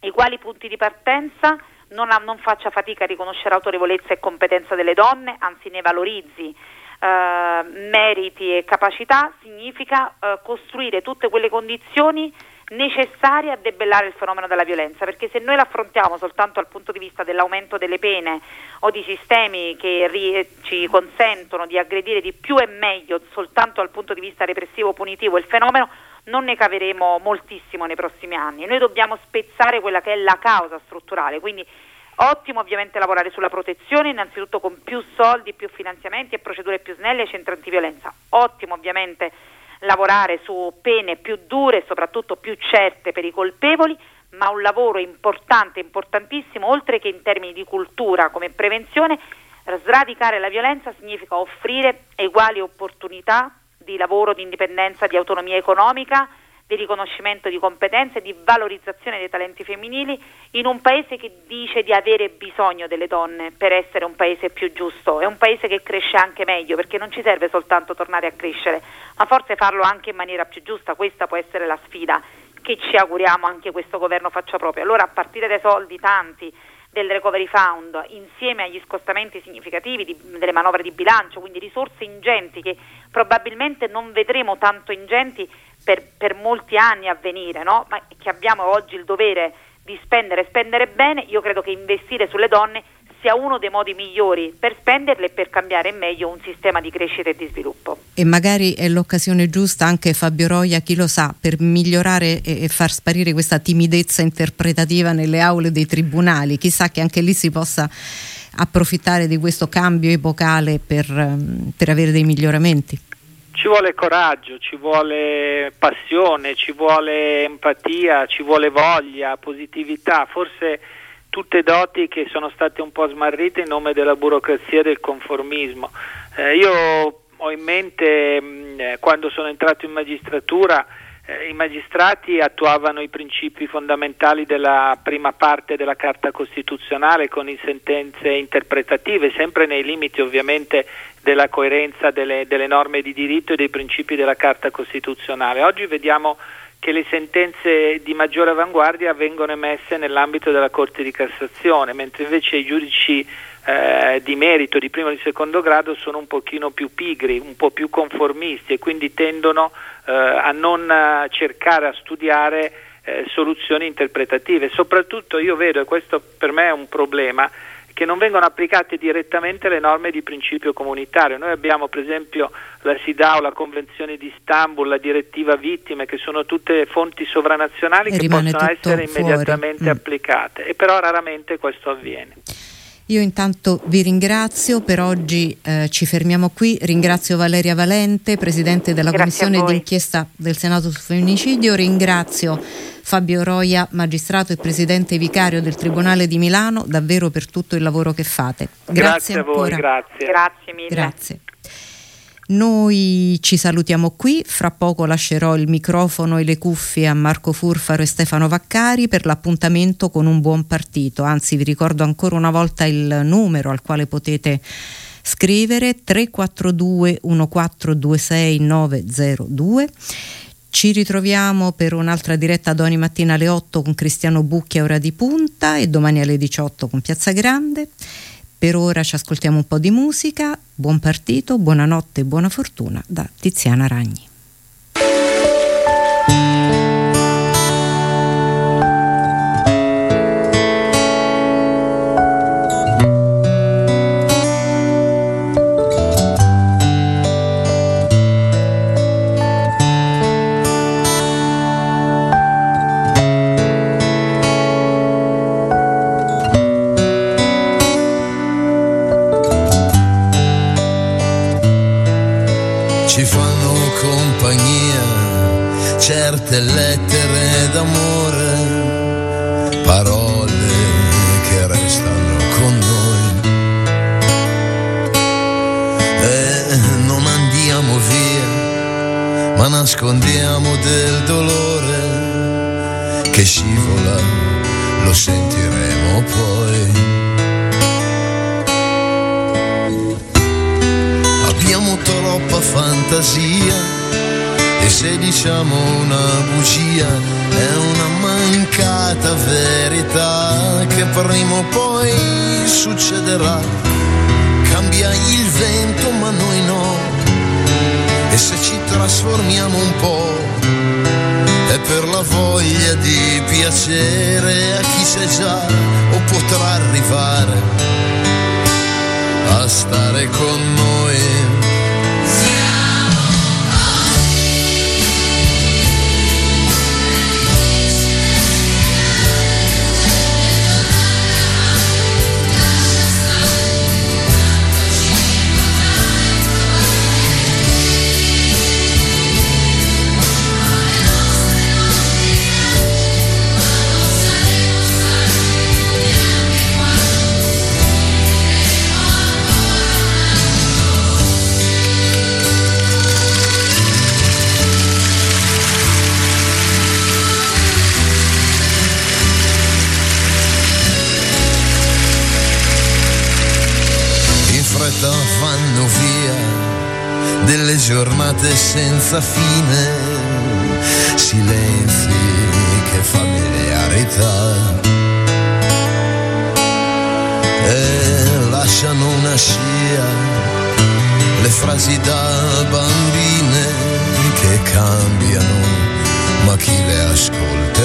i quali punti di partenza non, ha, non faccia fatica a riconoscere autorevolezza e competenza delle donne, anzi ne valorizzi eh, meriti e capacità significa eh, costruire tutte quelle condizioni necessarie a debellare il fenomeno della violenza, perché se noi l'affrontiamo soltanto dal punto di vista dell'aumento delle pene o di sistemi che ri- ci consentono di aggredire di più e meglio soltanto dal punto di vista repressivo punitivo il fenomeno, non ne caveremo moltissimo nei prossimi anni. Noi dobbiamo spezzare quella che è la causa strutturale, quindi Ottimo ovviamente lavorare sulla protezione, innanzitutto con più soldi, più finanziamenti e procedure più snelle ai centri antiviolenza. Ottimo ovviamente lavorare su pene più dure e soprattutto più certe per i colpevoli, ma un lavoro importante, importantissimo, oltre che in termini di cultura come prevenzione, sradicare la violenza significa offrire uguali opportunità di lavoro, di indipendenza, di autonomia economica di riconoscimento di competenze, e di valorizzazione dei talenti femminili in un paese che dice di avere bisogno delle donne per essere un paese più giusto, è un paese che cresce anche meglio perché non ci serve soltanto tornare a crescere, ma forse farlo anche in maniera più giusta, questa può essere la sfida che ci auguriamo anche questo governo faccia proprio. Allora a partire dai soldi tanti del Recovery Fund insieme agli scostamenti significativi di, delle manovre di bilancio, quindi risorse ingenti che probabilmente non vedremo tanto ingenti per, per molti anni a venire, no? ma che abbiamo oggi il dovere di spendere spendere bene, io credo che investire sulle donne sia uno dei modi migliori per spenderle e per cambiare in meglio un sistema di crescita e di sviluppo. E magari è l'occasione giusta anche Fabio Roia, chi lo sa, per migliorare e far sparire questa timidezza interpretativa nelle aule dei tribunali. Chissà che anche lì si possa approfittare di questo cambio epocale per, ehm, per avere dei miglioramenti. Ci vuole coraggio, ci vuole passione, ci vuole empatia, ci vuole voglia, positività, forse tutte doti che sono state un po' smarrite in nome della burocrazia e del conformismo. Eh, io ho in mente mh, mm, eh, quando sono entrato in magistratura eh, i magistrati attuavano i principi fondamentali della prima parte della Carta Costituzionale con sentenze interpretative, sempre nei limiti ovviamente della coerenza delle, delle norme di diritto e dei principi della Carta Costituzionale. Oggi vediamo che le sentenze di maggiore avanguardia vengono emesse nell'ambito della Corte di Cassazione, mentre invece i giudici eh, di merito di primo e di secondo grado sono un pochino più pigri, un po' più conformisti e quindi tendono eh, a non eh, cercare a studiare eh, soluzioni interpretative. Soprattutto io vedo, e questo per me è un problema, che non vengono applicate direttamente le norme di principio comunitario. Noi abbiamo per esempio la SIDAO, la Convenzione di Istanbul, la direttiva vittime, che sono tutte fonti sovranazionali e che possono essere immediatamente mm. applicate e però raramente questo avviene. Io intanto vi ringrazio, per oggi eh, ci fermiamo qui, ringrazio Valeria Valente, Presidente della Grazie Commissione d'inchiesta del Senato sul femminicidio, ringrazio Fabio Roia, magistrato e Presidente vicario del Tribunale di Milano, davvero per tutto il lavoro che fate. Grazie, grazie a voi, grazie. Grazie mille. Grazie. Noi ci salutiamo qui, fra poco lascerò il microfono e le cuffie a Marco Furfaro e Stefano Vaccari per l'appuntamento con un buon partito, anzi vi ricordo ancora una volta il numero al quale potete scrivere 342 1426 902 ci ritroviamo per un'altra diretta domani mattina alle 8 con Cristiano Bucchi a ora di punta e domani alle 18 con Piazza Grande. Per ora ci ascoltiamo un po' di musica, buon partito, buonanotte e buona fortuna da Tiziana Ragni. Certe lettere d'amore, parole che restano con noi. E non andiamo via, ma nascondiamo del dolore che scivola, lo sentiremo poi. Abbiamo troppa fantasia se diciamo una bugia è una mancata verità che prima o poi succederà. Cambia il vento ma noi no. E se ci trasformiamo un po' è per la voglia di piacere a chi c'è già o potrà arrivare a stare con noi. Giornate senza fine, silenzi che familiarità. E lasciano una scia, le frasi da bambine che cambiano, ma chi le ascolterà?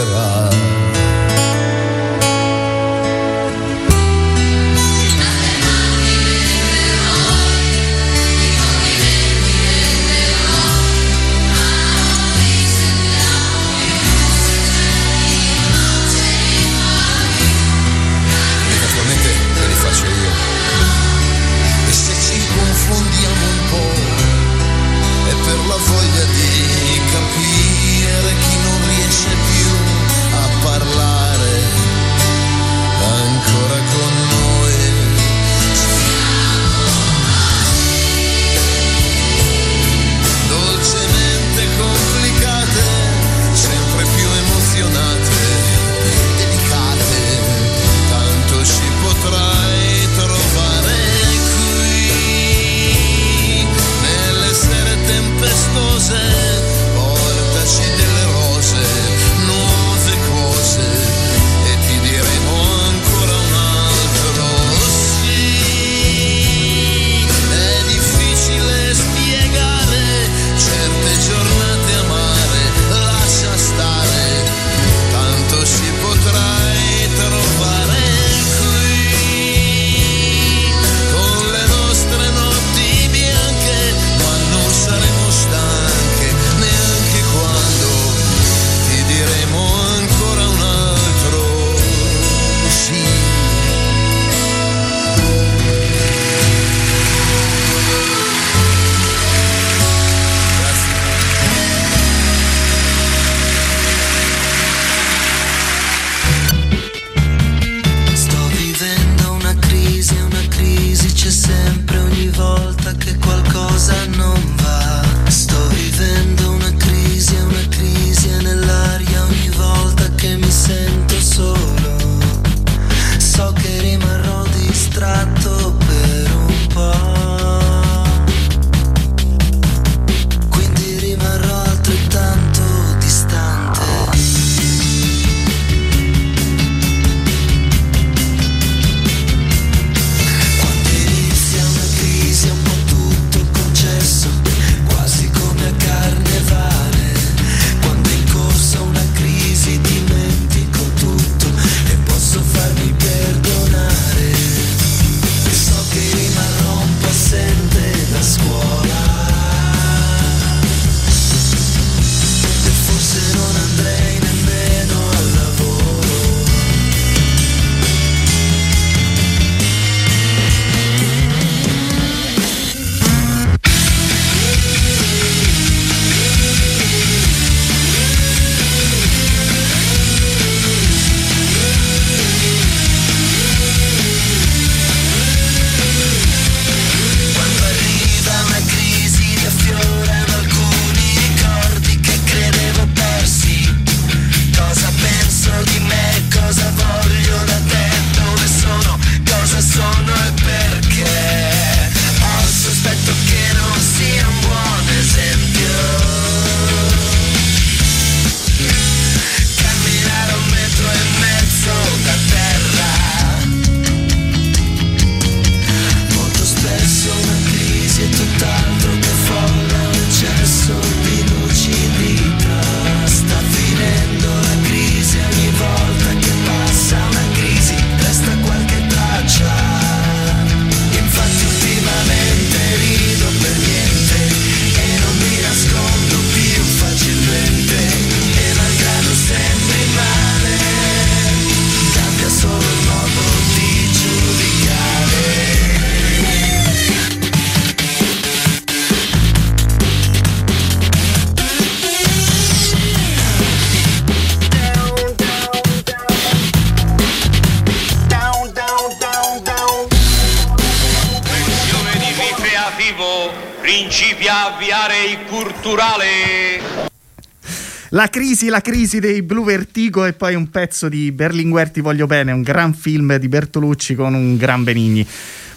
La crisi, la crisi dei Blue Vertigo e poi un pezzo di Berlinguer Ti voglio bene, un gran film di Bertolucci con un gran Benigni.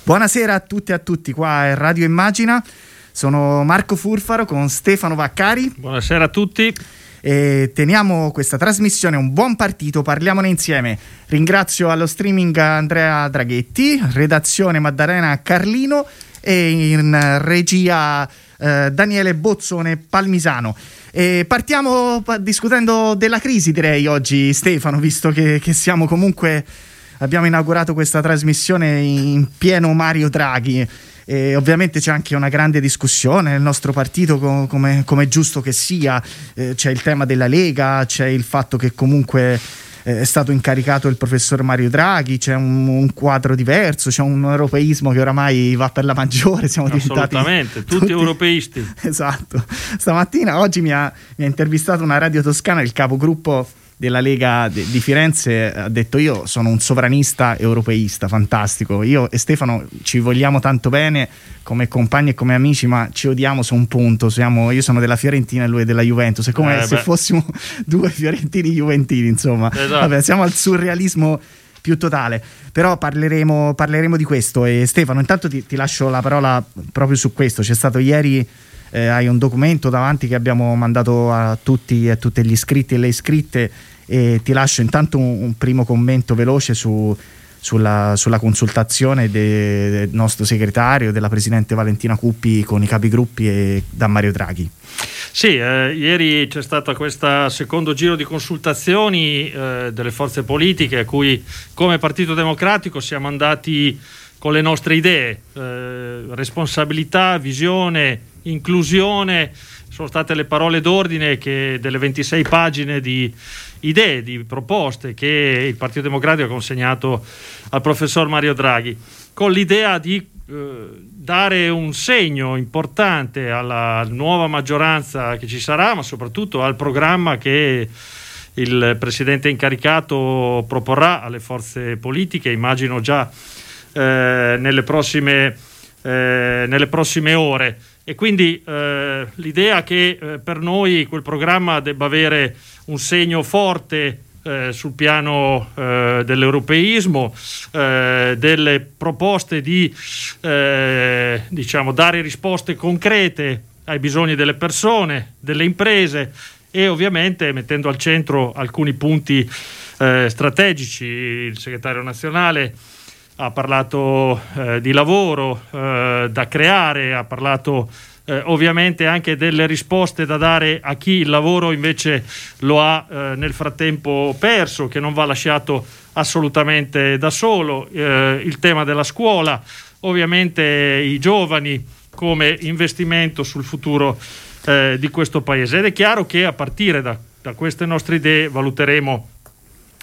Buonasera a tutti e a tutti, qua è Radio Immagina. Sono Marco Furfaro con Stefano Vaccari. Buonasera a tutti. E teniamo questa trasmissione un buon partito, parliamone insieme. Ringrazio allo streaming Andrea Draghetti, redazione Maddalena Carlino e in regia eh, Daniele Bozzone Palmisano. E partiamo discutendo della crisi, direi oggi, Stefano, visto che, che siamo comunque. Abbiamo inaugurato questa trasmissione in pieno Mario Draghi. E ovviamente c'è anche una grande discussione nel nostro partito, come, è giusto che sia. Eh, c'è il tema della Lega, c'è il fatto che comunque eh, è stato incaricato il professor Mario Draghi, c'è un, un, quadro diverso, c'è un europeismo che oramai va per la maggiore, siamo diventati tutti, tutti europeisti. Esatto. Stamattina, oggi mi ha, mi ha intervistato una radio toscana, il capogruppo della Lega di Firenze ha detto io sono un sovranista europeista, fantastico, io e Stefano ci vogliamo tanto bene come compagni e come amici, ma ci odiamo su un punto, Siamo, io sono della Fiorentina e lui è della Juventus, è come eh, se beh. fossimo due fiorentini juventini, insomma, esatto. Vabbè, siamo al surrealismo più totale. Però parleremo, parleremo, di questo. E Stefano, intanto ti, ti, lascio la parola proprio su questo. C'è stato ieri, eh, hai un documento davanti che abbiamo mandato a tutti a tutti gli iscritti e le iscritte e ti lascio intanto un, un primo commento veloce su, sulla, sulla, consultazione de, del nostro segretario, della Presidente Valentina Cuppi con i capigruppi e da Mario Draghi. Sì, eh, ieri c'è stato questo secondo giro di consultazioni eh, delle forze politiche a cui come Partito Democratico siamo andati con le nostre idee, eh, responsabilità, visione, inclusione, sono state le parole d'ordine che delle 26 pagine di idee, di proposte che il Partito Democratico ha consegnato al professor Mario Draghi, con l'idea di eh, dare un segno importante alla nuova maggioranza che ci sarà, ma soprattutto al programma che il presidente incaricato proporrà alle forze politiche, immagino già eh, nelle, prossime, eh, nelle prossime ore. E quindi eh, l'idea che eh, per noi quel programma debba avere un segno forte eh, sul piano eh, dell'europeismo, eh, delle proposte di eh, diciamo, dare risposte concrete ai bisogni delle persone, delle imprese e ovviamente mettendo al centro alcuni punti strategici. Il segretario nazionale ha parlato eh, di lavoro eh, da creare, ha parlato eh, ovviamente anche delle risposte da dare a chi il lavoro invece lo ha eh, nel frattempo perso, che non va lasciato assolutamente da solo, eh, il tema della scuola, ovviamente i giovani come investimento sul futuro eh, di questo paese. Ed è chiaro che a partire da, da queste nostre idee valuteremo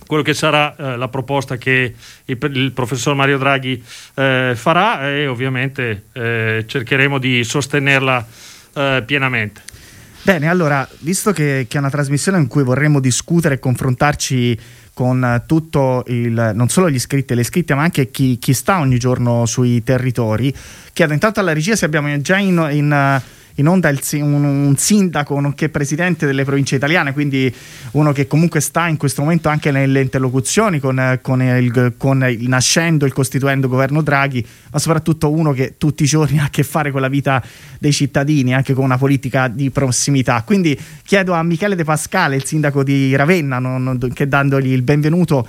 quello che sarà eh, la proposta che il, il, professor Mario Draghi eh, farà e ovviamente eh, cercheremo di sostenerla eh, pienamente. Bene, allora, visto che, che, è una trasmissione in cui vorremmo discutere e confrontarci con tutto il, non solo gli iscritti e le iscritte, ma anche chi, chi, sta ogni giorno sui territori, chiedo intanto alla regia se abbiamo già in, in in onda il, un, un, sindaco nonché presidente delle province italiane, quindi uno che comunque sta in questo momento anche nelle interlocuzioni con, con, il, con il nascendo, il costituendo governo Draghi, ma soprattutto uno che tutti i giorni ha a che fare con la vita dei cittadini, anche con una politica di prossimità. Quindi chiedo a Michele De Pascale, il sindaco di Ravenna, non, che dandogli il benvenuto,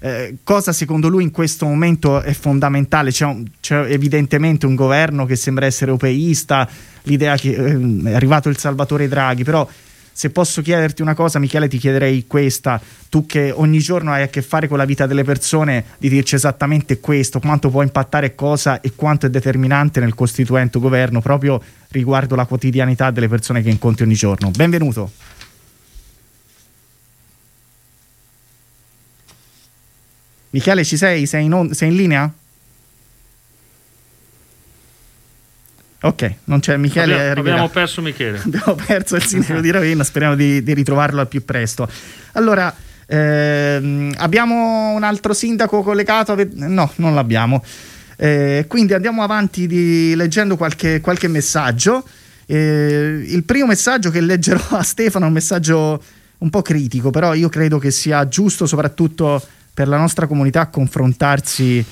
eh, cosa secondo lui in questo momento è fondamentale? C'è, un, c'è, evidentemente un governo che sembra essere europeista, l'idea che eh, è arrivato il Salvatore Draghi, però se posso chiederti una cosa, Michele, ti chiederei questa. Tu che ogni giorno hai a che fare con la vita delle persone, di dirci esattamente questo, quanto può impattare cosa e quanto è determinante nel costituente governo proprio riguardo la quotidianità delle persone che incontri ogni giorno. Benvenuto. Michele, ci sei? Sei in, on- sei in linea? Ok, non c'è Michele. Abbiamo, abbiamo perso Michele. abbiamo perso il sindaco di Ravenna, speriamo di, di, ritrovarlo al più presto. Allora, ehm, abbiamo un altro sindaco collegato? No, non l'abbiamo. Eh, quindi andiamo avanti di, leggendo qualche, qualche messaggio. Eh, il primo messaggio che leggerò a Stefano è un messaggio un po' critico, però io credo che sia giusto soprattutto per la nostra comunità confrontarsi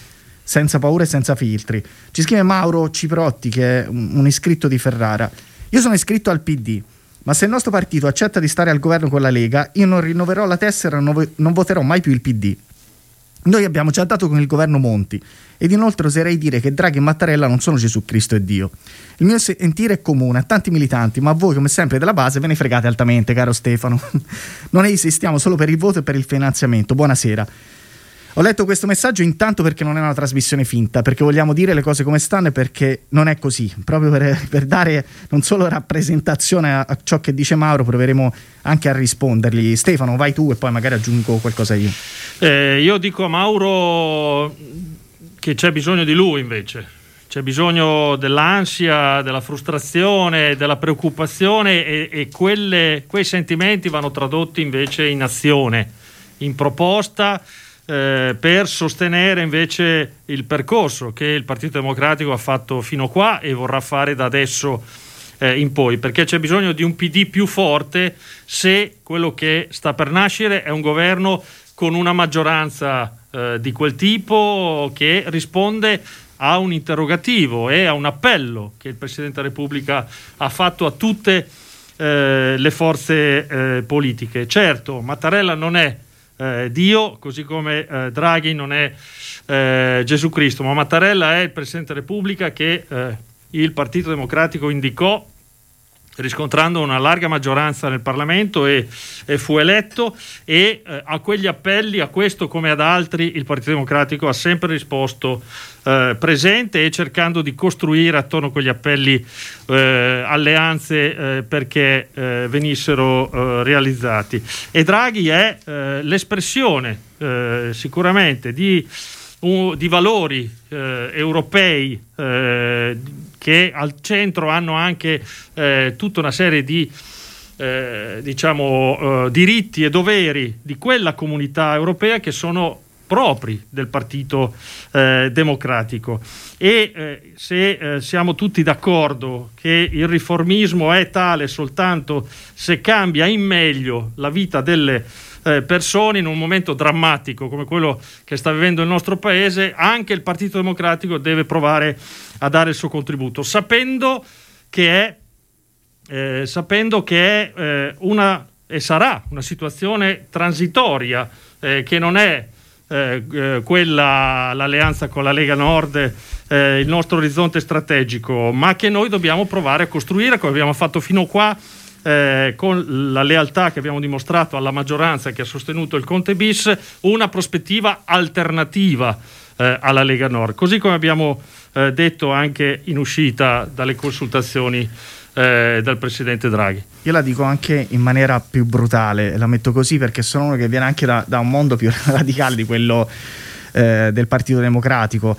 senza paura e senza filtri. Ci scrive Mauro Ciprotti, che è un iscritto di Ferrara. Io sono iscritto al PD, ma se il nostro partito accetta di stare al governo con la Lega, io non rinnoverò la tessera e non voterò mai più il PD. Noi abbiamo già dato con il governo Monti ed inoltre oserei dire che Draghi e Mattarella non sono Gesù Cristo e Dio. Il mio sentire è comune a tanti militanti, ma voi come sempre della base ve ne fregate altamente, caro Stefano. non esistiamo solo per il voto e per il finanziamento. Buonasera. Ho letto questo messaggio intanto perché non è una trasmissione finta, perché vogliamo dire le cose come stanno e perché non è così. Proprio per, per dare non solo rappresentazione a, a, ciò che dice Mauro, proveremo anche a rispondergli. Stefano, vai tu e poi magari aggiungo qualcosa io. Eh, io dico a Mauro che c'è bisogno di lui invece. C'è bisogno dell'ansia, della frustrazione, della preoccupazione e, e quelle, quei sentimenti vanno tradotti invece in azione, in proposta eh, per sostenere invece il percorso che il Partito Democratico ha fatto fino qua e vorrà fare da adesso eh, in poi, perché c'è bisogno di un PD più forte se quello che sta per nascere è un governo con una maggioranza eh, di quel tipo che risponde a un interrogativo e a un appello che il Presidente della Repubblica ha fatto a tutte eh, le forze eh, politiche. Certo, Mattarella non è eh, Dio, così come eh, Draghi non è eh, Gesù Cristo, ma Mattarella è il Presidente della Repubblica che eh, il Partito Democratico indicò riscontrando una larga maggioranza nel Parlamento e, e fu eletto e eh, a quegli appelli, a questo come ad altri, il Partito Democratico ha sempre risposto eh, presente e cercando di costruire attorno a quegli appelli eh, alleanze eh, perché eh, venissero eh, realizzati. E Draghi è l'espressione sicuramente di di valori europei che al centro hanno anche eh, tutta una serie di eh, diciamo, eh, diritti e doveri di quella comunità europea che sono propri del Partito eh, Democratico. E se siamo tutti d'accordo che il riformismo è tale soltanto se cambia in meglio la vita delle eh, persone in un momento drammatico come quello che sta vivendo il nostro paese, anche il Partito Democratico deve provare a dare il suo contributo, sapendo che è, eh, sapendo che è eh, una e sarà una situazione transitoria eh, che non è eh, eh, quella, l'alleanza con la Lega Nord, il nostro orizzonte strategico, ma che noi dobbiamo provare a costruire come abbiamo fatto fino qua eh, con la lealtà che abbiamo dimostrato alla maggioranza che ha sostenuto il Conte bis, una prospettiva alternativa eh, alla Lega Nord, così come abbiamo eh, detto anche in uscita dalle consultazioni eh, dal Presidente Draghi. Io la dico anche in maniera più brutale, la metto così perché sono uno che viene anche da, da un mondo più radicale di quello eh, del Partito Democratico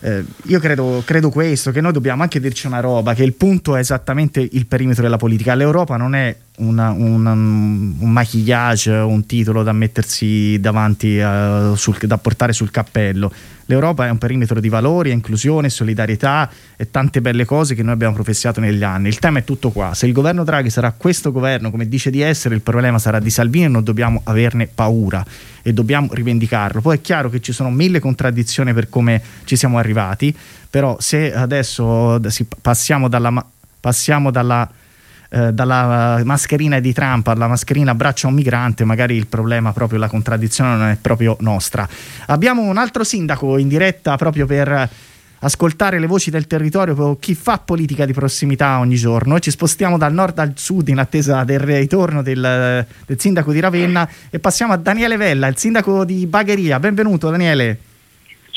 eh, io credo, credo, questo, che noi dobbiamo anche dirci una roba, che il punto è esattamente il perimetro della politica. L'Europa non è una, una, un maquillage, un titolo da mettersi davanti, uh, sul, da portare sul cappello. L'Europa è un perimetro di valori, inclusione, solidarietà e tante belle cose che noi abbiamo professato negli anni. Il tema è tutto qua. Se il governo Draghi sarà questo governo, come dice di essere, il problema sarà di Salvini e non dobbiamo averne paura e dobbiamo rivendicarlo. Poi è chiaro che ci sono mille contraddizioni per come ci siamo arrivati, però se adesso passiamo dalla, passiamo dalla eh, dalla mascherina di Trump alla mascherina braccia un migrante, magari il problema, proprio la contraddizione non è proprio nostra. Abbiamo un altro sindaco in diretta proprio per ascoltare le voci del territorio, chi fa politica di prossimità ogni giorno. Ci spostiamo dal nord al sud in attesa del ritorno del, del sindaco di Ravenna e passiamo a Daniele Vella, il sindaco di Bagheria. Benvenuto Daniele.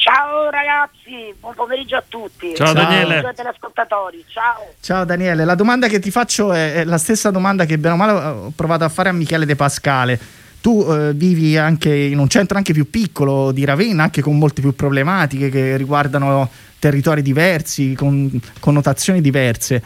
Ciao ragazzi, buon pomeriggio a tutti. Ciao, Ciao. Daniele. Ciao. Ciao. Ciao Daniele, la domanda che ti faccio è, è, la stessa domanda che bene o male ho provato a fare a Michele De Pascale. Tu eh, vivi anche in un centro anche più piccolo di Ravenna, anche con molte più problematiche che riguardano territori diversi, con connotazioni diverse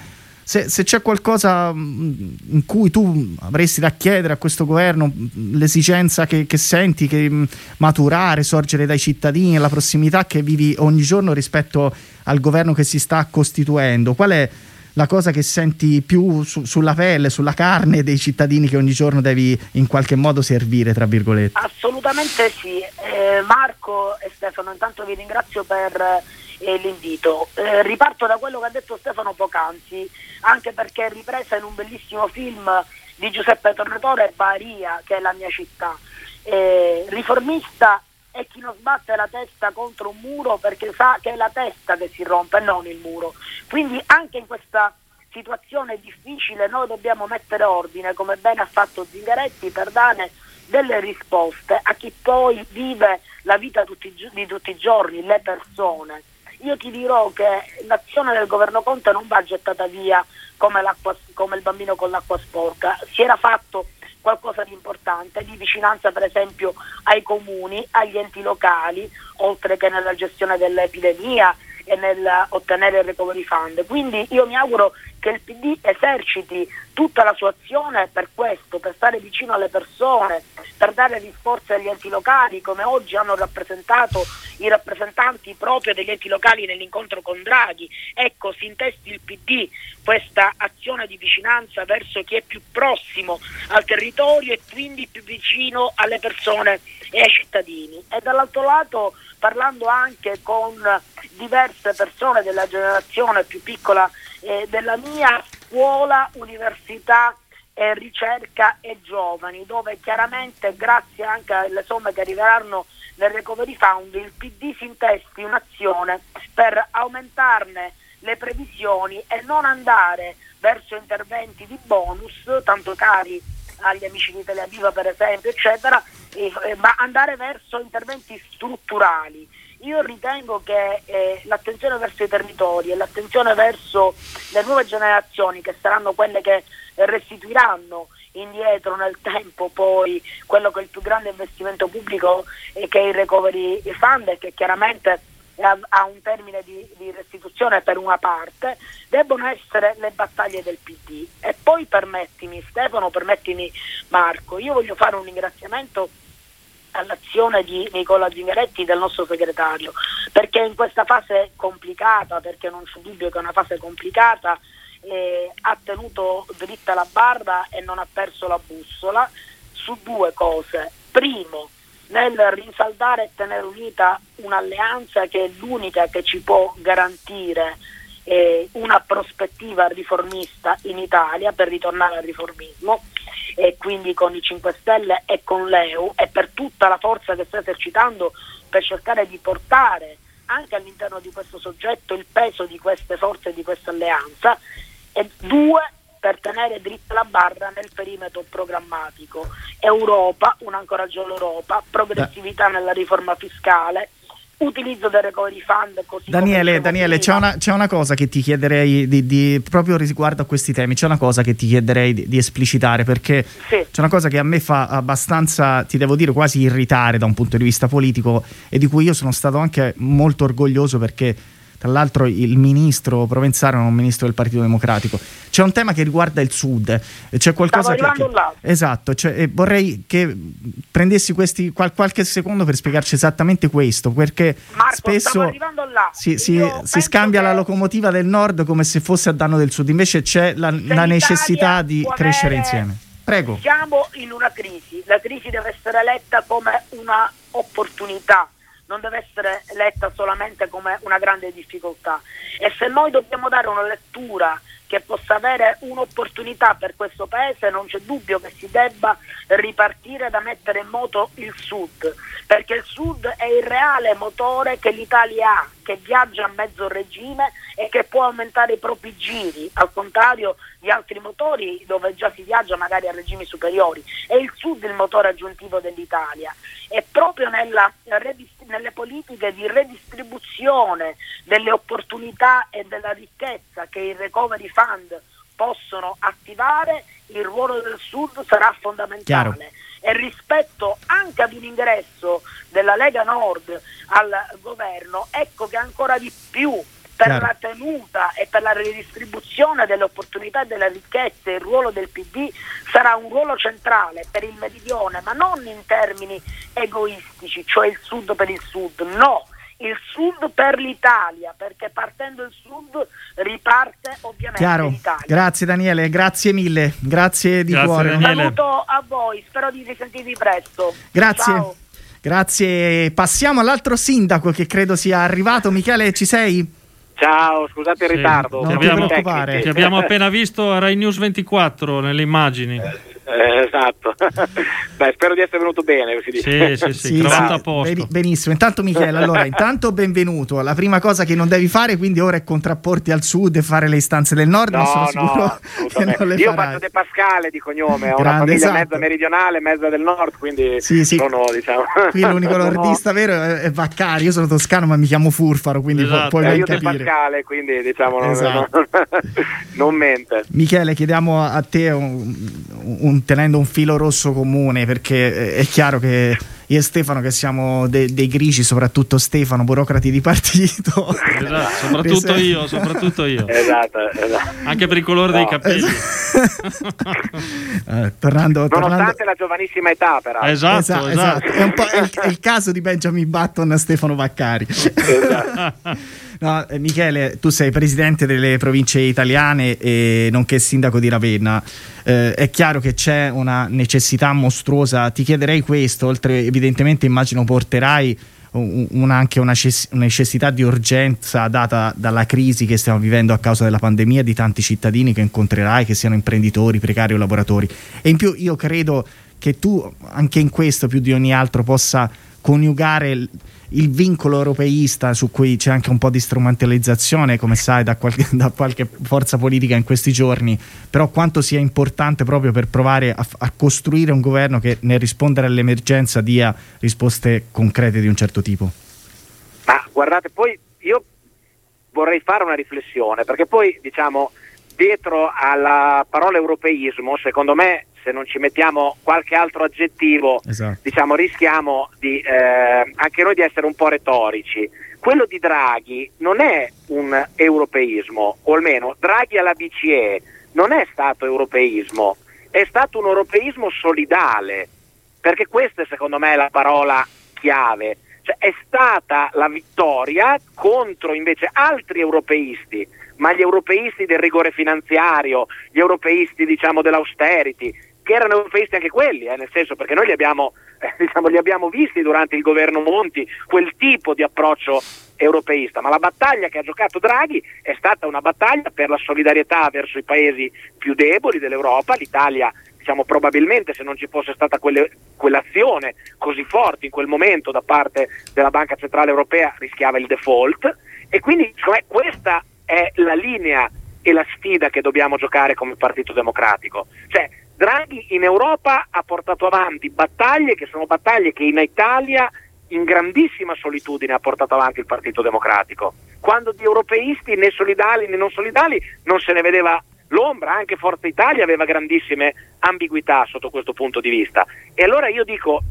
se, se, c'è qualcosa mm, in cui tu avresti da chiedere a questo governo, l'esigenza che, che senti, che mm, maturare, sorgere dai cittadini, la prossimità che vivi ogni giorno rispetto al governo che si sta costituendo, qual è la cosa che senti più su, sulla pelle, sulla carne dei cittadini che ogni giorno devi in qualche modo servire, tra virgolette. Assolutamente sì. Eh, Marco e Stefano, intanto vi ringrazio per eh, l'invito. Eh, riparto da quello che ha detto Stefano poc'anzi, anche perché è ripresa in un bellissimo film di Giuseppe Tornatore, Baria, che è la mia città. Eh, riformista è chi non sbatte la testa contro un muro perché sa che è la testa che si rompe, non il muro. Quindi anche in questa situazione difficile noi dobbiamo mettere ordine, come bene ha fatto Zingaretti, per dare delle risposte a chi poi vive la vita tutti, di tutti i giorni, le persone. Io ti dirò che l'azione del governo Conte non va gettata via come, come il bambino con l'acqua sporca, si era fatto qualcosa di importante, di vicinanza per esempio ai comuni, agli enti locali, oltre che nella gestione dell'epidemia e nel ottenere il recovery fund. Quindi io mi auguro che il PD eserciti tutta la sua azione per questo, per stare vicino alle persone, per dare risposte agli enti locali, come oggi hanno rappresentato i rappresentanti proprio degli enti locali nell'incontro con Draghi. Ecco, si intesti il PD questa azione di vicinanza verso chi è più prossimo al territorio e quindi più vicino alle persone e ai cittadini. E dall'altro lato parlando anche con diverse persone della generazione più piccola eh, della mia scuola, università, eh, ricerca e giovani, dove chiaramente grazie anche alle somme che arriveranno nel Recovery Fund il PD si intesti un'azione per aumentarne le previsioni e non andare verso interventi di bonus, tanto cari agli amici di Italia Viva per esempio, eccetera, eh, ma andare verso interventi strutturali. Io ritengo che eh, l'attenzione verso i territori e l'attenzione verso le nuove generazioni, che saranno quelle che restituiranno indietro nel tempo poi quello che è il più grande investimento pubblico e che è il recovery fund e che chiaramente ha un termine di, di, restituzione per una parte, debbono essere le battaglie del PD. E poi permettimi Stefano, permettimi Marco, io voglio fare un ringraziamento all'azione di Nicola Zingaretti, del nostro segretario, perché in questa fase complicata, perché non c'è dubbio che è una fase complicata, eh, ha tenuto dritta la barra e non ha perso la bussola su due cose. Primo, nel rinsaldare e tenere unita un'alleanza che è l'unica che ci può garantire eh, una prospettiva riformista in Italia per ritornare al riformismo e quindi con i 5 Stelle e con l'EU e per tutta la forza che sta esercitando per cercare di portare anche all'interno di questo soggetto il peso di queste forze e di questa alleanza e due per tenere dritta la barra nel perimetro programmatico. Europa, un ancoraggio all'Europa, progressività nella riforma fiscale, utilizzo del recovery fund così Daniele, Daniele c'è, una, c'è, una, cosa che ti chiederei di, di, proprio riguardo a questi temi c'è una cosa che ti chiederei di, di esplicitare perché sì. c'è una cosa che a me fa abbastanza ti devo dire quasi irritare da un punto di vista politico e di cui io sono stato anche molto orgoglioso perché tra l'altro il ministro Provenzano è un ministro del Partito Democratico. C'è un tema che riguarda il Sud, c'è qualcosa che, che, Esatto, cioè, vorrei che prendessi questi, qual, qualche secondo per spiegarci esattamente questo, perché Marco, spesso si, si, si scambia che... la locomotiva del Nord come se fosse a danno del Sud, invece c'è la, la necessità di crescere avere... insieme. Prego. Siamo in una crisi, la crisi deve essere letta come un'opportunità non deve essere letta solamente come una grande difficoltà. E se noi dobbiamo dare una lettura che possa avere un'opportunità per questo paese, non c'è dubbio che si debba ripartire da mettere in moto il Sud, perché il Sud è il reale motore che l'Italia ha, che viaggia a mezzo regime e che può aumentare i propri giri, al contrario di altri motori dove già si viaggia magari a regimi superiori. È il Sud il motore aggiuntivo dell'Italia e proprio nella, nelle politiche di redistribuzione delle opportunità e della ricchezza che il recovery fund possono attivare, il ruolo del Sud sarà fondamentale. Chiaro. E rispetto anche ad un ingresso della Lega Nord al governo, ecco che ancora di più per Chiaro. la tenuta e per la redistribuzione delle opportunità e delle ricchezze il ruolo del PD sarà un ruolo centrale per il meridione, ma non in termini egoistici, cioè il sud per il sud, no, il sud per l'Italia, perché partendo il sud riparte ovviamente Chiaro. l'Italia. Grazie Daniele, grazie mille, grazie di Grazie, cuore. Daniele. Saluto a voi, spero di risentirvi presto. Grazie. Ciao. Grazie. Passiamo all'altro sindaco che credo sia arrivato. Michele, ci sei? Ciao, scusate il Sì, ritardo. non ti abbiamo, preoccupare. ti abbiamo appena visto a Rai News 24 nelle immagini. Eh, esatto. Beh, spero di essere venuto bene. Sì, sì, sì, posto. beni- benissimo. Intanto Michele, allora, intanto benvenuto. La prima cosa che non devi fare quindi ora è contrapporti al sud e fare le istanze del nord, No, sono no, sicuro che assolutamente. non le Io farai. faccio De Pascale di cognome, ho una Grande, famiglia esatto. mezza meridionale, mezza del nord, quindi Sì, sì. sono, diciamo... Qui l'unico nordista vero è è Vaccari, io sono toscano ma mi chiamo Furfaro, quindi Esatto. puoi Eh, ben io De capire. Pascale, quindi diciamo non, Esatto. non, non mente. Michele, chiediamo a te, un- un- tenendo un filo rosso comune, perché è chiaro che io e Stefano, che siamo de- dei grigi, soprattutto Stefano, burocrati di partito. Esatto, soprattutto io, soprattutto io. Esatto, esatto. Anche per il colore dei No. capelli. Eh, tornando, tornando- Nonostante la giovanissima età, peraltro. Esatto, Esatto, esatto. esatto. È, un po' il, il caso di Benjamin Button a Stefano Vaccari. Esatto. No, eh, Michele, tu sei presidente delle province italiane e nonché sindaco di Ravenna. Eh, è chiaro che c'è una necessità mostruosa. Ti chiederei questo, oltre evidentemente immagino porterai un- un- anche una ces- necessità di urgenza data dalla crisi che stiamo vivendo a causa della pandemia di tanti cittadini che incontrerai, che siano imprenditori, precari o lavoratori. E in più io credo che tu anche in questo più di ogni altro possa coniugare il, vincolo europeista su cui c'è anche un po' di strumentalizzazione, come sai, da qualche, da qualche forza politica in questi giorni, però quanto sia importante proprio per provare a, a costruire un governo che nel rispondere all'emergenza dia risposte concrete di un certo tipo. Ma guardate, poi io vorrei fare una riflessione, perché poi diciamo dietro alla parola europeismo, secondo me, se non ci mettiamo qualche altro aggettivo, Esatto. diciamo, rischiamo di, eh, anche noi di essere un po' retorici. Quello di Draghi non è un europeismo, o almeno Draghi alla BCE non è stato europeismo, è stato un europeismo solidale, perché questa secondo me è la parola chiave. Cioè, è stata la vittoria contro invece altri europeisti, ma gli europeisti del rigore finanziario, gli europeisti diciamo dell'austerity, che erano europeisti anche quelli, eh, nel senso perché noi li abbiamo, eh, diciamo, li abbiamo visti durante il governo Monti, quel tipo di approccio europeista, ma la battaglia che ha giocato Draghi è stata una battaglia per la solidarietà verso i paesi più deboli dell'Europa, l'Italia diciamo, probabilmente se non ci fosse stata quelle- quell'azione così forte in quel momento da parte della Banca Centrale Europea rischiava il default. E quindi me, questa è la linea e la sfida che dobbiamo giocare come Partito Democratico. Cioè, Draghi in Europa ha portato avanti battaglie che sono battaglie che in Italia in grandissima solitudine ha portato avanti il Partito Democratico. Quando di europeisti né solidali né non solidali non se ne vedeva l'ombra, anche Forza Italia aveva grandissime ambiguità sotto questo punto di vista. E allora io dico,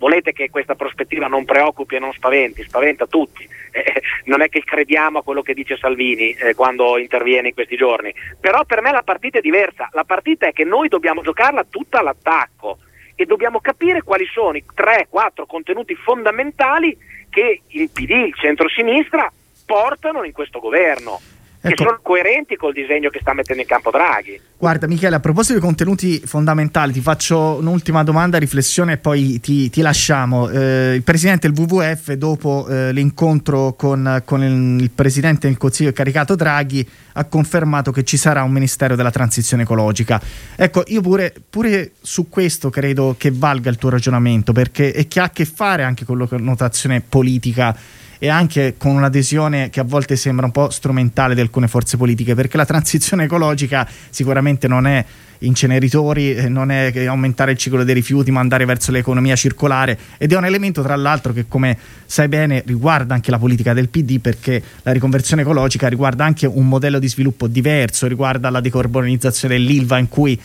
volete che questa prospettiva non preoccupi e non spaventi, spaventa tutti. Eh, non è che crediamo a quello che dice Salvini eh, quando interviene in questi giorni, però per me la partita è diversa, la partita è che noi dobbiamo giocarla tutta all'attacco e dobbiamo capire quali sono i 3-4 contenuti fondamentali che il PD, il centro-sinistra, portano in questo governo. Che Ecco. sono coerenti col disegno che sta mettendo in campo Draghi. Guarda Michele, a proposito di contenuti fondamentali, ti faccio un'ultima domanda, riflessione e poi ti, ti lasciamo. Eh, il presidente del WWF, dopo eh, l'incontro con, con il, presidente del Consiglio caricato Draghi, ha confermato che ci sarà un Ministero della Transizione Ecologica. Ecco, io pure, pure su questo credo che valga il tuo ragionamento, perché è che ha a che fare anche con la connotazione politica e anche con un'adesione che a volte sembra un po' strumentale di alcune forze politiche, perché la transizione ecologica sicuramente non è inceneritori, eh, non è aumentare il ciclo dei rifiuti, ma andare verso l'economia circolare ed è un elemento tra l'altro che come sai bene riguarda anche la politica del PD perché la riconversione ecologica riguarda anche un modello di sviluppo diverso, riguarda la decarbonizzazione dell'ILVA in cui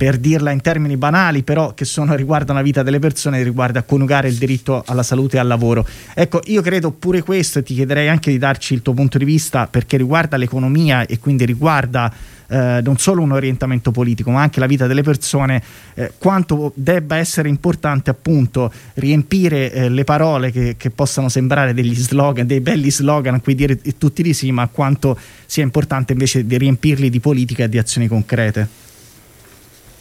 per dirla in termini banali, però che sono, riguardano la vita delle persone, riguarda coniugare il diritto alla salute e al lavoro. Ecco, io credo pure questo e ti chiederei anche di darci il tuo punto di vista perché riguarda l'economia e quindi riguarda eh, non solo un orientamento politico ma anche la vita delle persone, eh, quanto debba essere importante appunto riempire eh, le parole che, che, possano sembrare degli slogan, dei belli slogan a cui dire tutti di sì, ma quanto sia importante invece di riempirli di politica e di azioni concrete.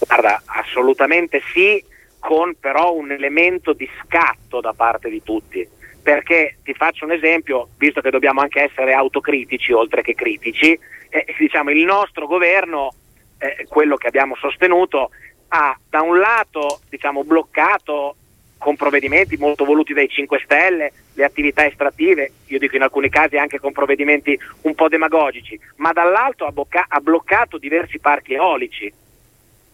Guarda, assolutamente sì, con però un elemento di scatto da parte di tutti. Perché ti faccio un esempio, visto che dobbiamo anche essere autocritici oltre che critici, eh, diciamo, il nostro governo, eh, quello che abbiamo sostenuto, ha da un lato diciamo, bloccato con provvedimenti molto voluti dai 5 Stelle le attività estrattive, io dico in alcuni casi anche con provvedimenti un po' demagogici, ma dall'altro ha, bocca- ha bloccato diversi parchi eolici,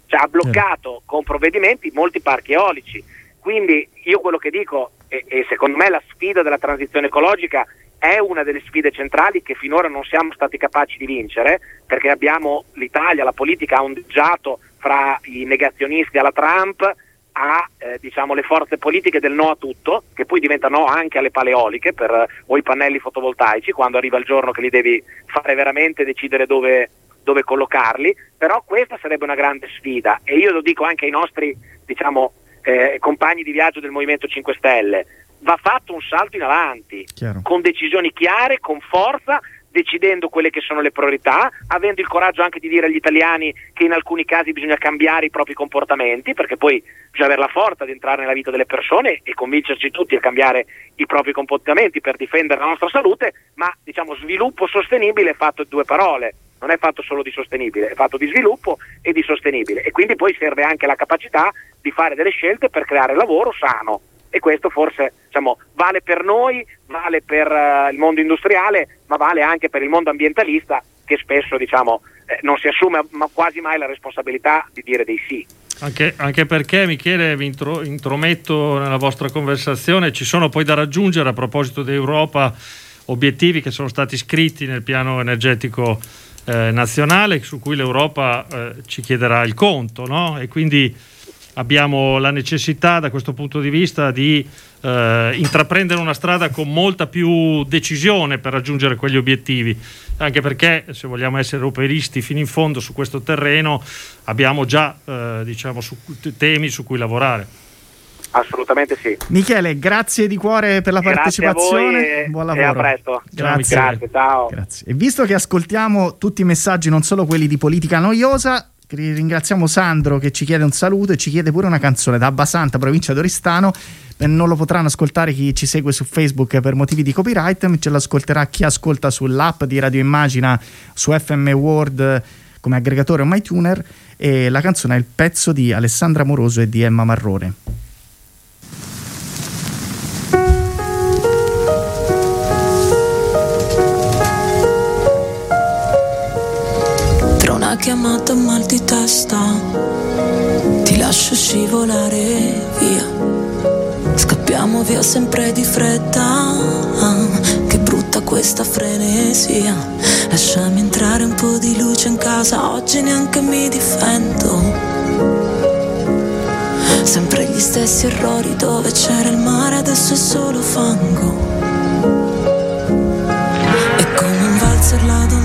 cioè ha bloccato con provvedimenti molti parchi eolici. Quindi io quello che dico e, e secondo me la sfida della transizione ecologica è una delle sfide centrali che finora non siamo stati capaci di vincere perché abbiamo l'Italia, la politica ha ondeggiato fra i negazionisti alla Trump a eh, diciamo, le forze politiche del no a tutto, che poi diventano no anche alle paleoliche per, eh, o i pannelli fotovoltaici, quando arriva il giorno che li devi fare veramente decidere dove, dove collocarli, però questa sarebbe una grande sfida. E io lo dico anche ai nostri diciamo, eh, compagni di viaggio del Movimento 5 Stelle, va fatto un salto in avanti, Chiaro. con decisioni chiare, con forza, decidendo quelle che sono le priorità, avendo il coraggio anche di dire agli italiani che in alcuni casi bisogna cambiare i propri comportamenti, perché poi bisogna avere la forza di entrare nella vita delle persone e convincerci tutti a cambiare i propri comportamenti per difendere la nostra salute, ma diciamo sviluppo sostenibile è fatto di due parole, non è fatto solo di sostenibile, è fatto di sviluppo e di sostenibile e quindi poi serve anche la capacità di fare delle scelte per creare lavoro sano e questo forse diciamo, vale per noi, vale per uh, il mondo industriale, ma vale anche per il mondo ambientalista che spesso diciamo, eh, non si assume ma quasi mai la responsabilità di dire dei sì. Anche, anche, perché Michele vi intro, intrometto nella vostra conversazione, ci sono poi da raggiungere a proposito d'Europa obiettivi che sono stati scritti nel piano energetico eh, nazionale su cui l'Europa eh, ci chiederà il conto no? e quindi abbiamo la necessità da questo punto di vista di eh, intraprendere una strada con molta più decisione per raggiungere quegli obiettivi, anche perché se vogliamo essere europeisti fino in fondo su questo terreno abbiamo già eh, diciamo, su, temi su cui lavorare. Assolutamente sì. Michele, grazie di cuore per la grazie partecipazione. Buon lavoro. E a presto. Grazie. grazie ciao. Grazie. E visto che ascoltiamo tutti i messaggi, non solo quelli di politica noiosa, ringraziamo Sandro che ci chiede un saluto e ci chiede pure una canzone da Abbasanta, provincia d'Oristano. Non lo potranno ascoltare chi ci segue su Facebook per motivi di copyright, ce l'ascolterà chi ascolta sull'app di Radio Immagina su FM World come aggregatore o MyTuner e la canzone è il pezzo di Alessandra Moroso e di Emma Marrone. Chiamata mal di testa, ti lascio scivolare via. Scappiamo via sempre di fretta, che brutta questa frenesia. Lasciami entrare un po' di luce in casa, oggi neanche mi difendo. Sempre gli stessi errori dove c'era il mare, adesso è solo fango. È come un valzer la domenica in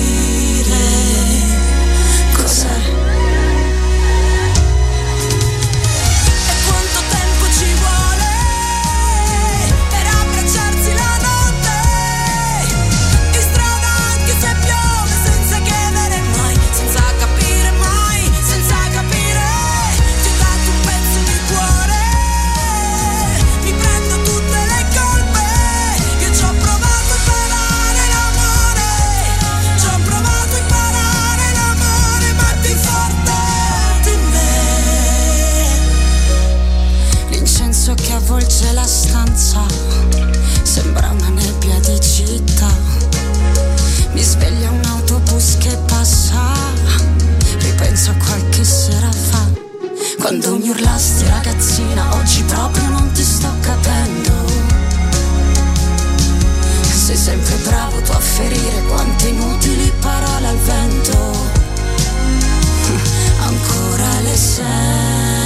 a qualche sera fa. Quando mi urlasti ragazzina, oggi proprio non ti sto capendo. Sei sempre bravo tu a ferire quante inutili parole al vento. Ancora le sento.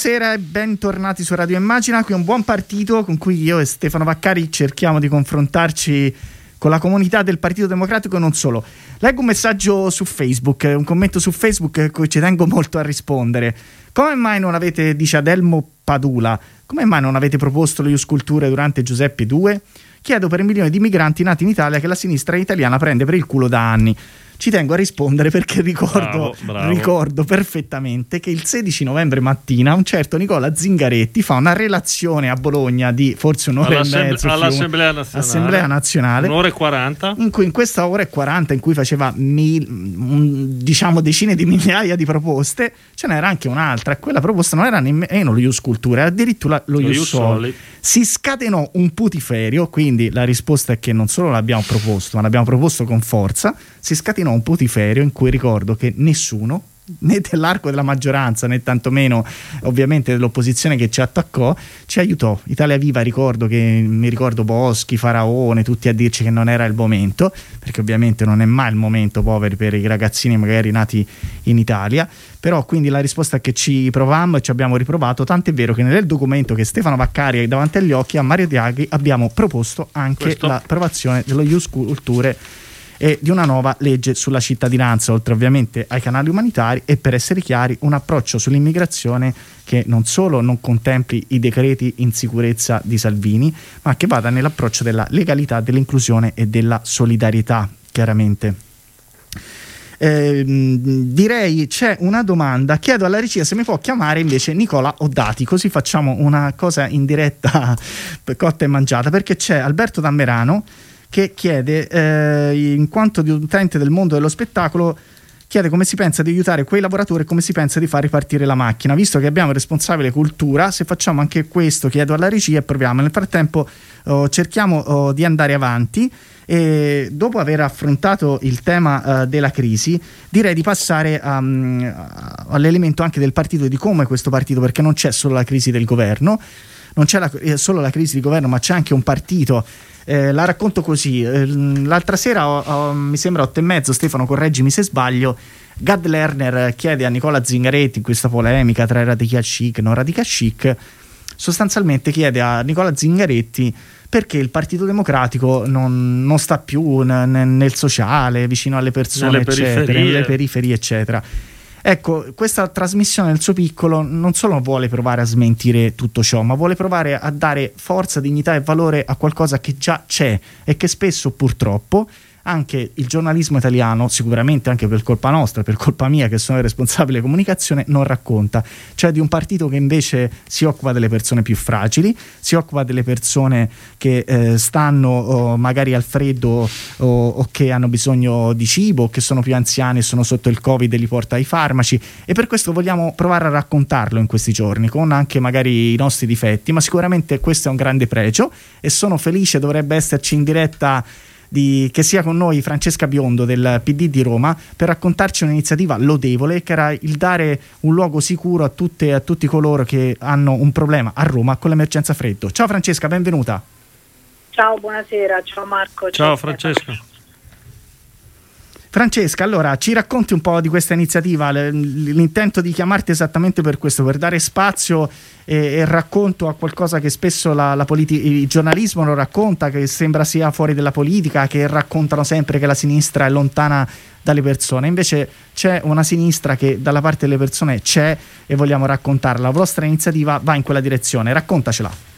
Buonasera e bentornati su Radio Immagina, qui un buon partito con cui io e Stefano Vaccari cerchiamo di confrontarci con la comunità del Partito Democratico e non solo. Leggo un messaggio su Facebook, un commento su Facebook a cui ci tengo molto a rispondere. Come mai non avete, dice Adelmo Padula, come mai non avete proposto le Iusculture durante Giuseppe II? Chiedo per milioni di migranti nati in Italia che la sinistra italiana prende per il culo da anni ci tengo a rispondere perché ricordo, bravo, bravo. ricordo, perfettamente che il 16 novembre mattina un certo Nicola Zingaretti fa una relazione a Bologna di forse un'ora e mezzo all'Assemblea nazionale, Assemblea nazionale. Un'ora e 40 in cui in questa ora e 40 in cui faceva mil, diciamo decine di migliaia di proposte ce n'era anche un'altra. E quella proposta non era nemmeno lo Ius Cultura era addirittura lo, lo Ius Soli. Si scatenò un putiferio quindi la risposta è che non solo l'abbiamo proposto ma l'abbiamo proposto con forza si scatenò un putiferio in cui ricordo che nessuno né dell'arco della maggioranza né tantomeno ovviamente dell'opposizione che ci attaccò ci aiutò. Italia Viva ricordo che mi ricordo Boschi, Faraone tutti a dirci che non era il momento perché ovviamente non è mai il momento poveri per i ragazzini magari nati in Italia. Però quindi la risposta che ci provammo e ci abbiamo riprovato. Tant'è vero che nel documento che Stefano Vaccari ha davanti agli occhi a Mario Draghi abbiamo proposto anche Questo. l'approvazione dello Ius Culture e di una nuova legge sulla cittadinanza, oltre ovviamente ai canali umanitari e per essere chiari un approccio sull'immigrazione che non solo non contempli i decreti in sicurezza di Salvini, ma che vada nell'approccio della legalità, dell'inclusione e della solidarietà, chiaramente. Eh, direi c'è una domanda chiedo alla regia se mi può chiamare invece Nicola Oddati così facciamo una cosa in diretta cotta e mangiata perché c'è Alberto Dammerano che chiede, eh, in quanto di utente del mondo dello spettacolo, chiede come si pensa di aiutare quei lavoratori e come si pensa di far ripartire la macchina. Visto che abbiamo il responsabile cultura, se facciamo anche questo, chiedo alla regia e proviamo. Nel frattempo oh, cerchiamo oh, di andare avanti e dopo aver affrontato il tema uh, della crisi, direi di passare um, all'elemento anche del partito e di come questo partito, perché non c'è solo la crisi del governo, non c'è la, eh, solo la crisi di governo, ma c'è anche un partito eh, la racconto così. Eh, l'altra sera, ho, ho, mi sembra otto e mezzo, Stefano, correggimi se sbaglio. Gad Lerner chiede a Nicola Zingaretti in questa polemica tra radical chic e non radical chic, sostanzialmente chiede a Nicola Zingaretti perché il Partito Democratico non, non sta più n- n- nel sociale, vicino alle persone, nelle eccetera, periferie. nelle periferie, eccetera. Ecco, questa trasmissione nel suo piccolo non solo vuole provare a smentire tutto ciò, ma vuole provare a dare forza, dignità e valore a qualcosa che già c'è e che spesso purtroppo anche il giornalismo italiano, sicuramente anche per colpa nostra, per colpa mia che sono il responsabile comunicazione, non racconta. Cioè di un partito che invece si occupa delle persone più fragili, si occupa delle persone che eh, stanno oh, magari al freddo o, o, che hanno bisogno di cibo, che sono più anziani e sono sotto il Covid e li porta ai farmaci. E per questo vogliamo provare a raccontarlo in questi giorni, con anche magari i nostri difetti, ma sicuramente questo è un grande pregio e sono felice, dovrebbe esserci in diretta di, che sia con noi Francesca Biondo del PD di Roma per raccontarci un'iniziativa lodevole che era il dare un luogo sicuro a, tutte, a tutti coloro che hanno un problema a Roma con l'emergenza freddo. Ciao Francesca, benvenuta. Ciao, buonasera, ciao Marco. Ciao, ciao Francesca. Francesca, allora ci racconti un po' di questa iniziativa, l'intento di chiamarti esattamente per questo, per dare spazio e, e racconto a qualcosa che spesso la, la politi- il giornalismo non racconta, che sembra sia fuori dalla politica, che raccontano sempre che la sinistra è lontana dalle persone. Invece c'è una sinistra che dalla parte delle persone c'è e vogliamo raccontarla. La vostra iniziativa va in quella direzione, raccontacela.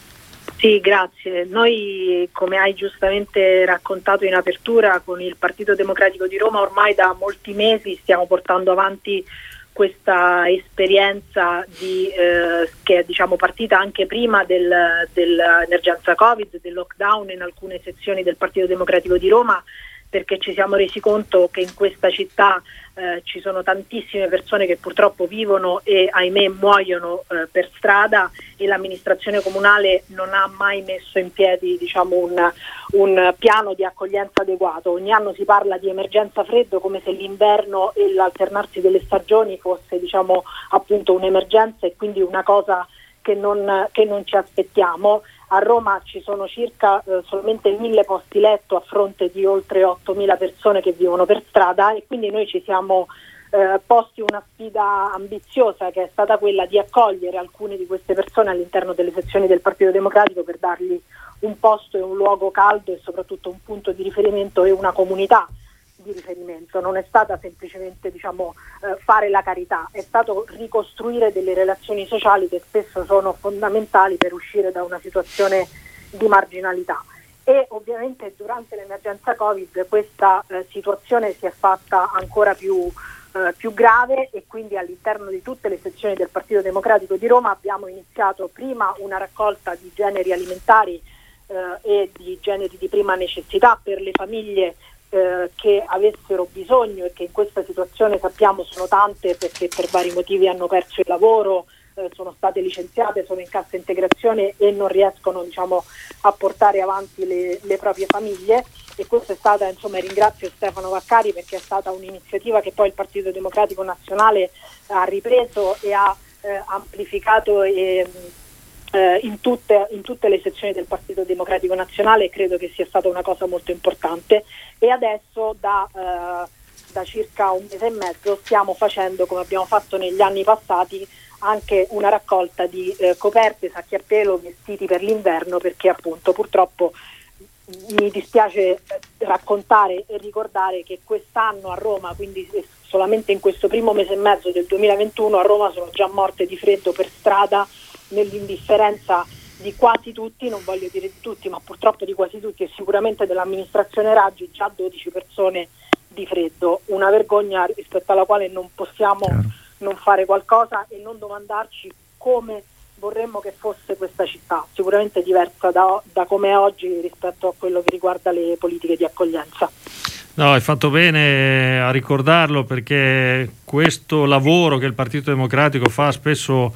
Sì, grazie. Noi, come hai giustamente raccontato in apertura, con il Partito Democratico di Roma ormai da molti mesi stiamo portando avanti questa esperienza di, eh, che è diciamo, partita anche prima del, dell'emergenza Covid, del lockdown in alcune sezioni del Partito Democratico di Roma perché ci siamo resi conto che in questa città eh, ci sono tantissime persone che purtroppo vivono e ahimè muoiono eh, per strada e l'amministrazione comunale non ha mai messo in piedi diciamo, un, un, piano di accoglienza adeguato. Ogni anno si parla di emergenza freddo come se l'inverno e l'alternarsi delle stagioni fosse diciamo, appunto un'emergenza e quindi una cosa che non, che non ci aspettiamo a Roma ci sono circa eh, solamente mille posti letto a fronte di oltre 8.000 persone che vivono per strada e quindi noi ci siamo eh, posti una sfida ambiziosa che è stata quella di accogliere alcune di queste persone all'interno delle sezioni del Partito Democratico per dargli un posto e un luogo caldo e soprattutto un punto di riferimento e una comunità di riferimento, non è stata semplicemente diciamo, eh, fare la carità, è stato ricostruire delle relazioni sociali che spesso sono fondamentali per uscire da una situazione di marginalità. E ovviamente durante l'emergenza Covid questa eh, situazione si è fatta ancora più, eh, più grave e quindi all'interno di tutte le sezioni del Partito Democratico di Roma abbiamo iniziato prima una raccolta di generi alimentari eh, e di generi di prima necessità per le famiglie eh, che avessero bisogno e che in questa situazione sappiamo sono tante perché per vari motivi hanno perso il lavoro, eh, sono state licenziate, sono in cassa integrazione e non riescono diciamo, a portare avanti le, le proprie famiglie. E questa è stata, insomma, ringrazio Stefano Vaccari perché è stata un'iniziativa che poi il Partito Democratico Nazionale ha ripreso e ha eh, amplificato e eh, in, tutte, in, tutte, le sezioni del Partito Democratico Nazionale e credo che sia stata una cosa molto importante. E adesso da, eh, da circa un mese e mezzo stiamo facendo come abbiamo fatto negli anni passati anche una raccolta di eh, coperte, sacchi a pelo, vestiti per l'inverno perché appunto purtroppo mi dispiace raccontare e ricordare che quest'anno a Roma, quindi solamente in questo primo mese e mezzo del 2021 a Roma sono già morte di freddo per strada nell'indifferenza di quasi tutti, non voglio dire di tutti, ma purtroppo di quasi tutti e sicuramente dell'amministrazione Raggi già 12 persone di freddo, una vergogna rispetto alla quale non possiamo Chiaro. non fare qualcosa e non domandarci come vorremmo che fosse questa città, sicuramente diversa da, da come è oggi rispetto a quello che riguarda le politiche di accoglienza. No, hai fatto bene a ricordarlo perché questo lavoro che il Partito Democratico fa spesso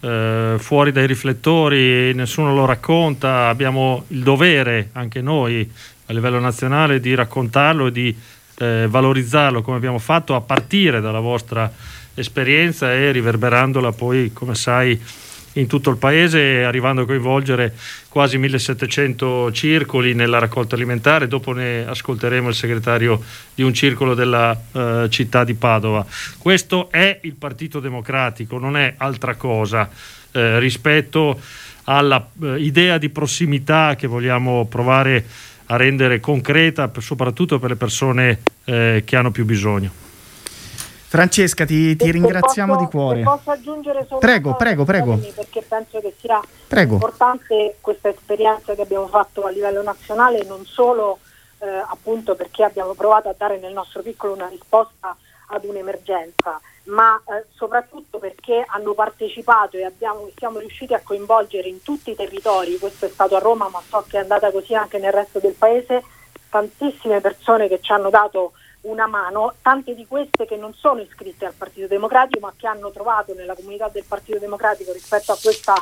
eh, fuori dai riflettori, nessuno lo racconta, abbiamo il dovere anche noi a livello nazionale di raccontarlo e di eh, valorizzarlo come abbiamo fatto a partire dalla vostra esperienza e riverberandola poi, come sai, in tutto il paese, arrivando a coinvolgere quasi 1700 circoli nella raccolta alimentare. Dopo ne ascolteremo il segretario di un circolo della eh, città di Padova. Questo è il Partito Democratico, non è altra cosa eh, rispetto all'idea eh, di prossimità che vogliamo provare a rendere concreta, soprattutto per le persone eh, che hanno più bisogno. Francesca, ti, ti ringraziamo posso, di cuore. Posso aggiungere solo prego, prego, prego. Perché penso che sia prego. importante questa esperienza che abbiamo fatto a livello nazionale, non solo eh, appunto perché abbiamo provato a dare nel nostro piccolo una risposta ad un'emergenza, ma eh, soprattutto perché hanno partecipato e abbiamo, siamo riusciti a coinvolgere in tutti i territori, questo è stato a Roma ma so che è andata così anche nel resto del paese, tantissime persone che ci hanno dato una mano, tante di queste che non sono iscritte al Partito Democratico ma che hanno trovato nella comunità del Partito Democratico rispetto a questa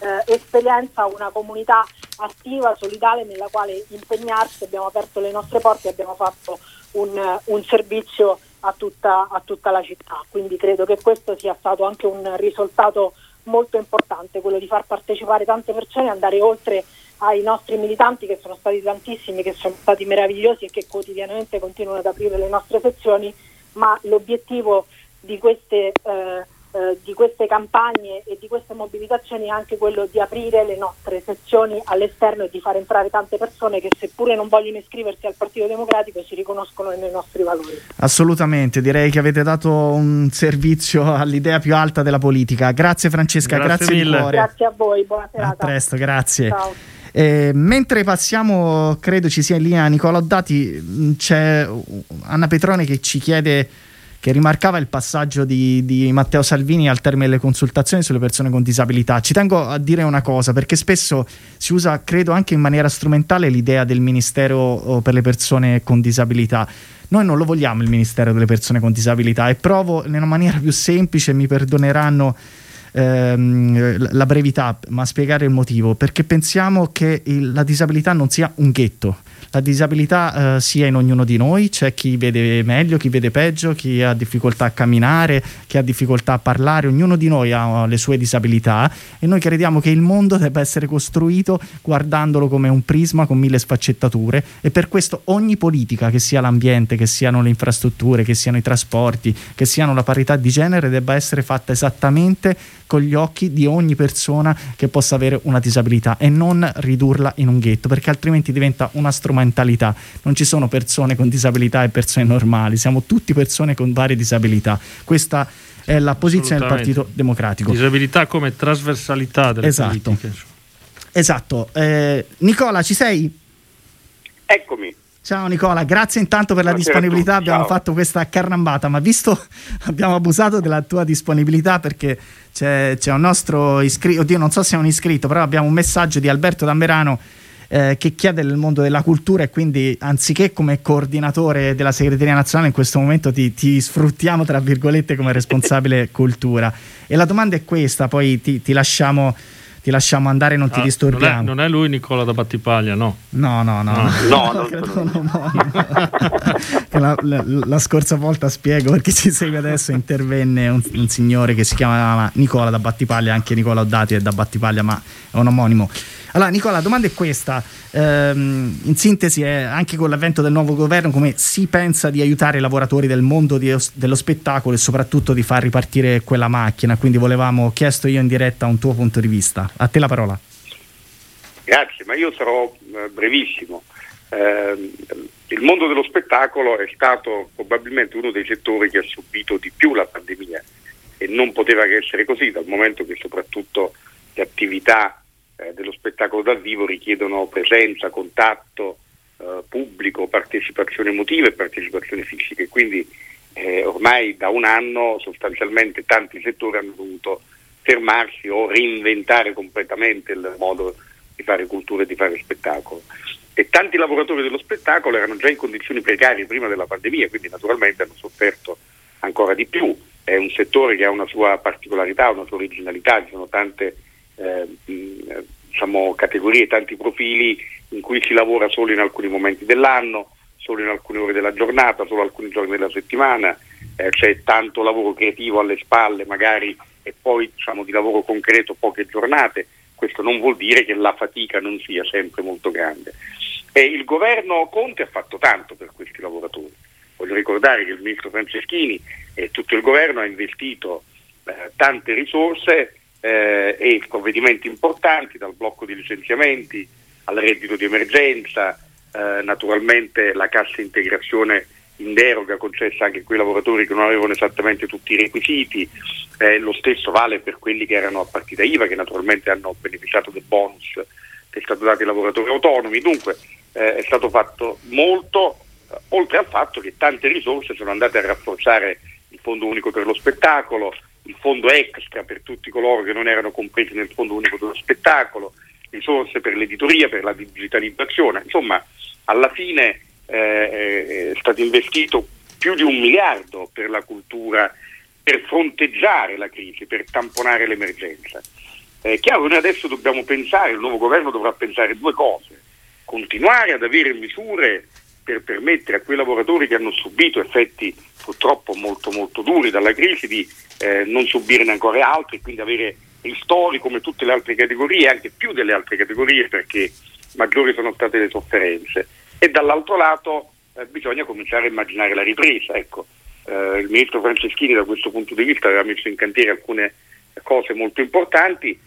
eh, esperienza una comunità attiva, solidale nella quale impegnarsi, abbiamo aperto le nostre porte e abbiamo fatto un, un servizio a tutta, a tutta la città. Quindi credo che questo sia stato anche un risultato molto importante, quello di far partecipare tante persone e andare oltre ai nostri militanti che sono stati tantissimi, che sono stati meravigliosi e che quotidianamente continuano ad aprire le nostre sezioni, ma l'obiettivo di queste eh, eh, di queste campagne e di queste mobilitazioni è anche quello di aprire le nostre sezioni all'esterno e di far entrare tante persone che seppure non vogliono iscriversi al Partito Democratico si riconoscono nei nostri valori. Assolutamente, direi che avete dato un servizio all'idea più alta della politica. Grazie Francesca, grazie, grazie mille. Grazie a voi, buona serata. A presto, grazie. Ciao. Eh, mentre passiamo, credo ci sia in linea Nicola Oddati, c'è Anna Petrone che ci chiede che rimarcava il passaggio di, di, Matteo Salvini al termine delle consultazioni sulle persone con disabilità. Ci tengo a dire una cosa, perché spesso si usa, credo anche in maniera strumentale, l'idea del Ministero oh, per le persone con disabilità. Noi non lo vogliamo il Ministero delle persone con disabilità e provo in una maniera più semplice, mi perdoneranno ehm, la brevità, ma spiegare il motivo, perché pensiamo che il, la disabilità non sia un ghetto. La disabilità eh, sia in ognuno di noi, c'è chi vede meglio, chi vede peggio, chi ha difficoltà a camminare, chi ha difficoltà a parlare, ognuno di noi ha le sue disabilità e noi crediamo che il mondo debba essere costruito guardandolo come un prisma con mille sfaccettature e per questo ogni politica, che sia l'ambiente, che siano le infrastrutture, che siano i trasporti, che siano la parità di genere, debba essere fatta esattamente con gli occhi di ogni persona che possa avere una disabilità e non ridurla in un ghetto, perché altrimenti diventa una strumentalità. Non ci sono persone con disabilità e persone normali, siamo tutti persone con varie disabilità. Questa è la posizione del Partito Democratico. Disabilità come trasversalità delle esatto. politiche. Esatto. Eh, Nicola, ci sei? Eccomi. Ciao Nicola, grazie intanto per la disponibilità, abbiamo Ciao. fatto questa carnambata, ma visto abbiamo abusato della tua disponibilità perché c'è, c'è un nostro iscritto, oddio non so se è un iscritto, però abbiamo un messaggio di Alberto Dammerano eh, che chiede del mondo della cultura e quindi anziché come coordinatore della segreteria nazionale in questo momento ti, ti sfruttiamo tra virgolette come responsabile cultura. E la domanda è questa, poi ti, ti lasciamo ti lasciamo andare, non ti Ah, disturbiamo. Non è, non è lui Nicola da Battipaglia, no? No, no, no. No, la, la- la scorsa volta spiego perché ci segue adesso intervenne un, un signore che si chiama Nicola da Battipaglia, anche Nicola Oddati è da Battipaglia, ma è un omonimo. Allora, Nicola, la domanda è questa. Ehm, in sintesi, è anche con l'avvento del nuovo governo, come si pensa di aiutare i lavoratori del mondo di- dello spettacolo e soprattutto di far ripartire quella macchina? Quindi volevamo chiesto io in diretta un tuo punto di vista. A te la parola. Grazie, ma io sarò eh, brevissimo. Eh, il mondo dello spettacolo è stato probabilmente uno dei settori che ha subito di più la pandemia e non poteva che essere così, dal momento che soprattutto le attività eh, dello spettacolo dal vivo richiedono presenza, contatto eh, pubblico, partecipazione emotiva e partecipazione fisica. E quindi eh, ormai da un anno sostanzialmente tanti settori hanno dovuto fermarsi o reinventare completamente il modo di fare cultura e di fare spettacolo. E tanti lavoratori dello spettacolo erano già in condizioni precarie prima della pandemia, quindi naturalmente hanno sofferto ancora di più. È un settore che ha una sua particolarità, una sua originalità, ci sono tante eh, diciamo, categorie, tanti profili in cui si lavora solo in alcuni momenti dell'anno, solo in alcune ore della giornata, solo alcuni giorni della settimana, eh, c'è tanto lavoro creativo alle spalle magari e poi diciamo, di lavoro concreto poche giornate, questo non vuol dire che la fatica non sia sempre molto grande. E il governo Conte ha fatto tanto per questi lavoratori. Voglio ricordare che il ministro Franceschini e tutto il governo ha investito eh, tante risorse eh, e provvedimenti importanti, dal blocco di licenziamenti al reddito di emergenza, eh, naturalmente la cassa integrazione in deroga concessa anche a quei lavoratori che non avevano esattamente tutti i requisiti, eh, lo stesso vale per quelli che erano a partita IVA, che naturalmente hanno beneficiato del bonus che è stato dato ai lavoratori autonomi. Dunque eh, è stato fatto molto, oltre al fatto che tante risorse sono andate a rafforzare il Fondo Unico per lo Spettacolo, il Fondo Extra per tutti coloro che non erano compresi nel Fondo Unico dello Spettacolo, risorse per l'editoria, per la digitalizzazione, insomma alla fine eh, è stato investito più di un miliardo per la cultura per fronteggiare la crisi, per tamponare l'emergenza. È chiaro che noi adesso dobbiamo pensare, il nuovo governo dovrà pensare due cose, continuare ad avere misure per permettere a quei lavoratori che hanno subito effetti purtroppo molto molto duri dalla crisi di eh, non subirne ancora altri e quindi avere ristori come tutte le altre categorie, anche più delle altre categorie perché maggiori sono state le sofferenze. E dall'altro lato eh, bisogna cominciare a immaginare la ripresa. Ecco, eh, il ministro Franceschini da questo punto di vista aveva messo in cantiere alcune cose molto importanti,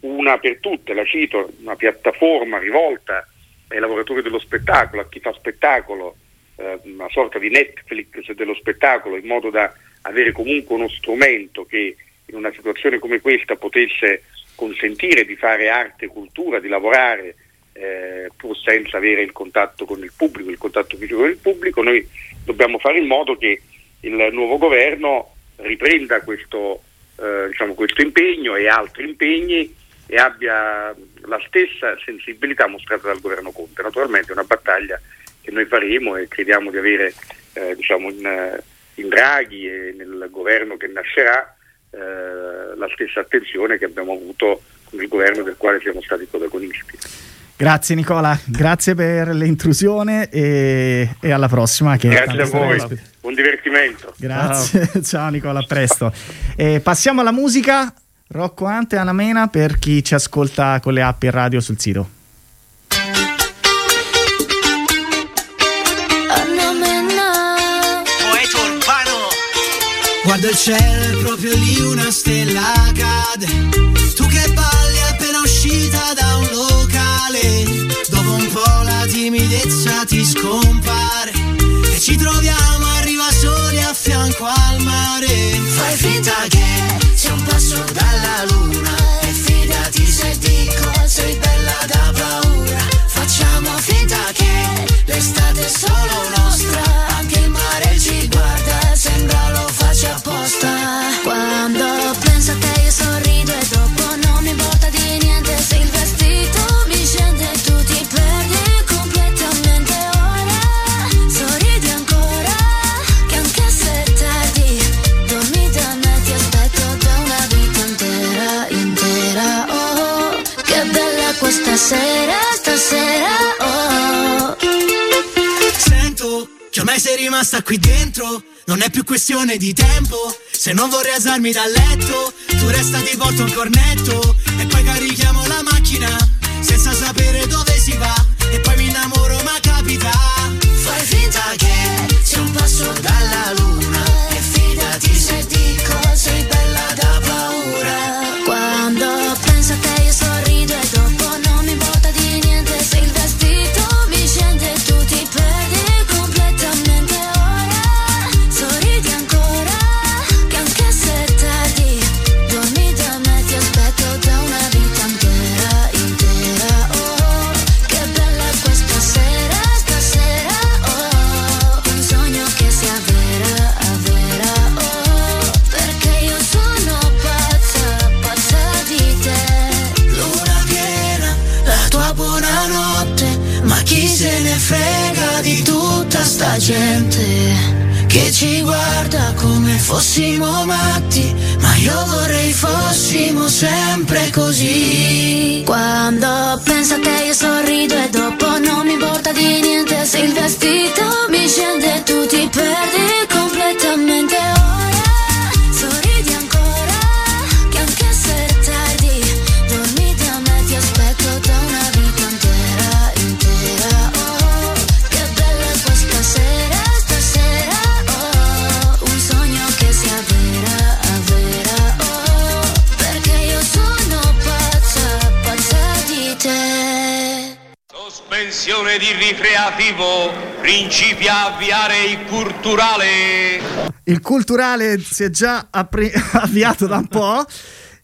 una per tutte, la cito, una piattaforma rivolta ai lavoratori dello spettacolo, a chi fa spettacolo, eh, una sorta di Netflix dello spettacolo, in modo da avere comunque uno strumento che in una situazione come questa potesse consentire di fare arte e cultura, di lavorare eh, pur senza avere il contatto con il pubblico, il contatto fisico con il pubblico, noi dobbiamo fare in modo che il nuovo governo riprenda questo, eh, diciamo, questo impegno e altri impegni e abbia la stessa sensibilità mostrata dal governo Conte. Naturalmente è una battaglia che noi faremo e crediamo di avere eh, diciamo in, in, Draghi e nel governo che nascerà eh, la stessa attenzione che abbiamo avuto con il governo del quale siamo stati protagonisti. Grazie Nicola, grazie per l'intrusione e, e alla prossima. grazie a voi, buon divertimento. Grazie, ciao, ciao Nicola, a presto. E passiamo alla musica, Rocco Ante, Anna Mena per chi ci ascolta con le app e radio sul sito. Guarda il cielo, proprio lì una stella cade. Tu che balli appena uscita da un locale. Dopo un po' la timidezza ti scompare. E ci troviamo, arriva soli a fianco al mare. Fai finta che sia un passo dalla luna. E fidati se dico sei bella da paura. Facciamo finta che l'estate è solo nostra. Anche il mare ci guarda, qui dentro. Non è più questione di tempo. Se non vorrei alzarmi dal letto, tu resta ti porto un cornetto. E poi carichiamo la macchina gente che ci guarda come fossimo matti, ma io vorrei fossimo sempre così. Quando penso te io sorrido e dopo non mi importa di niente se il vestito mi scende tu ti perdi completamente Di ricreativo, principia avviare il culturale. Il culturale si è già appri- avviato da un po'.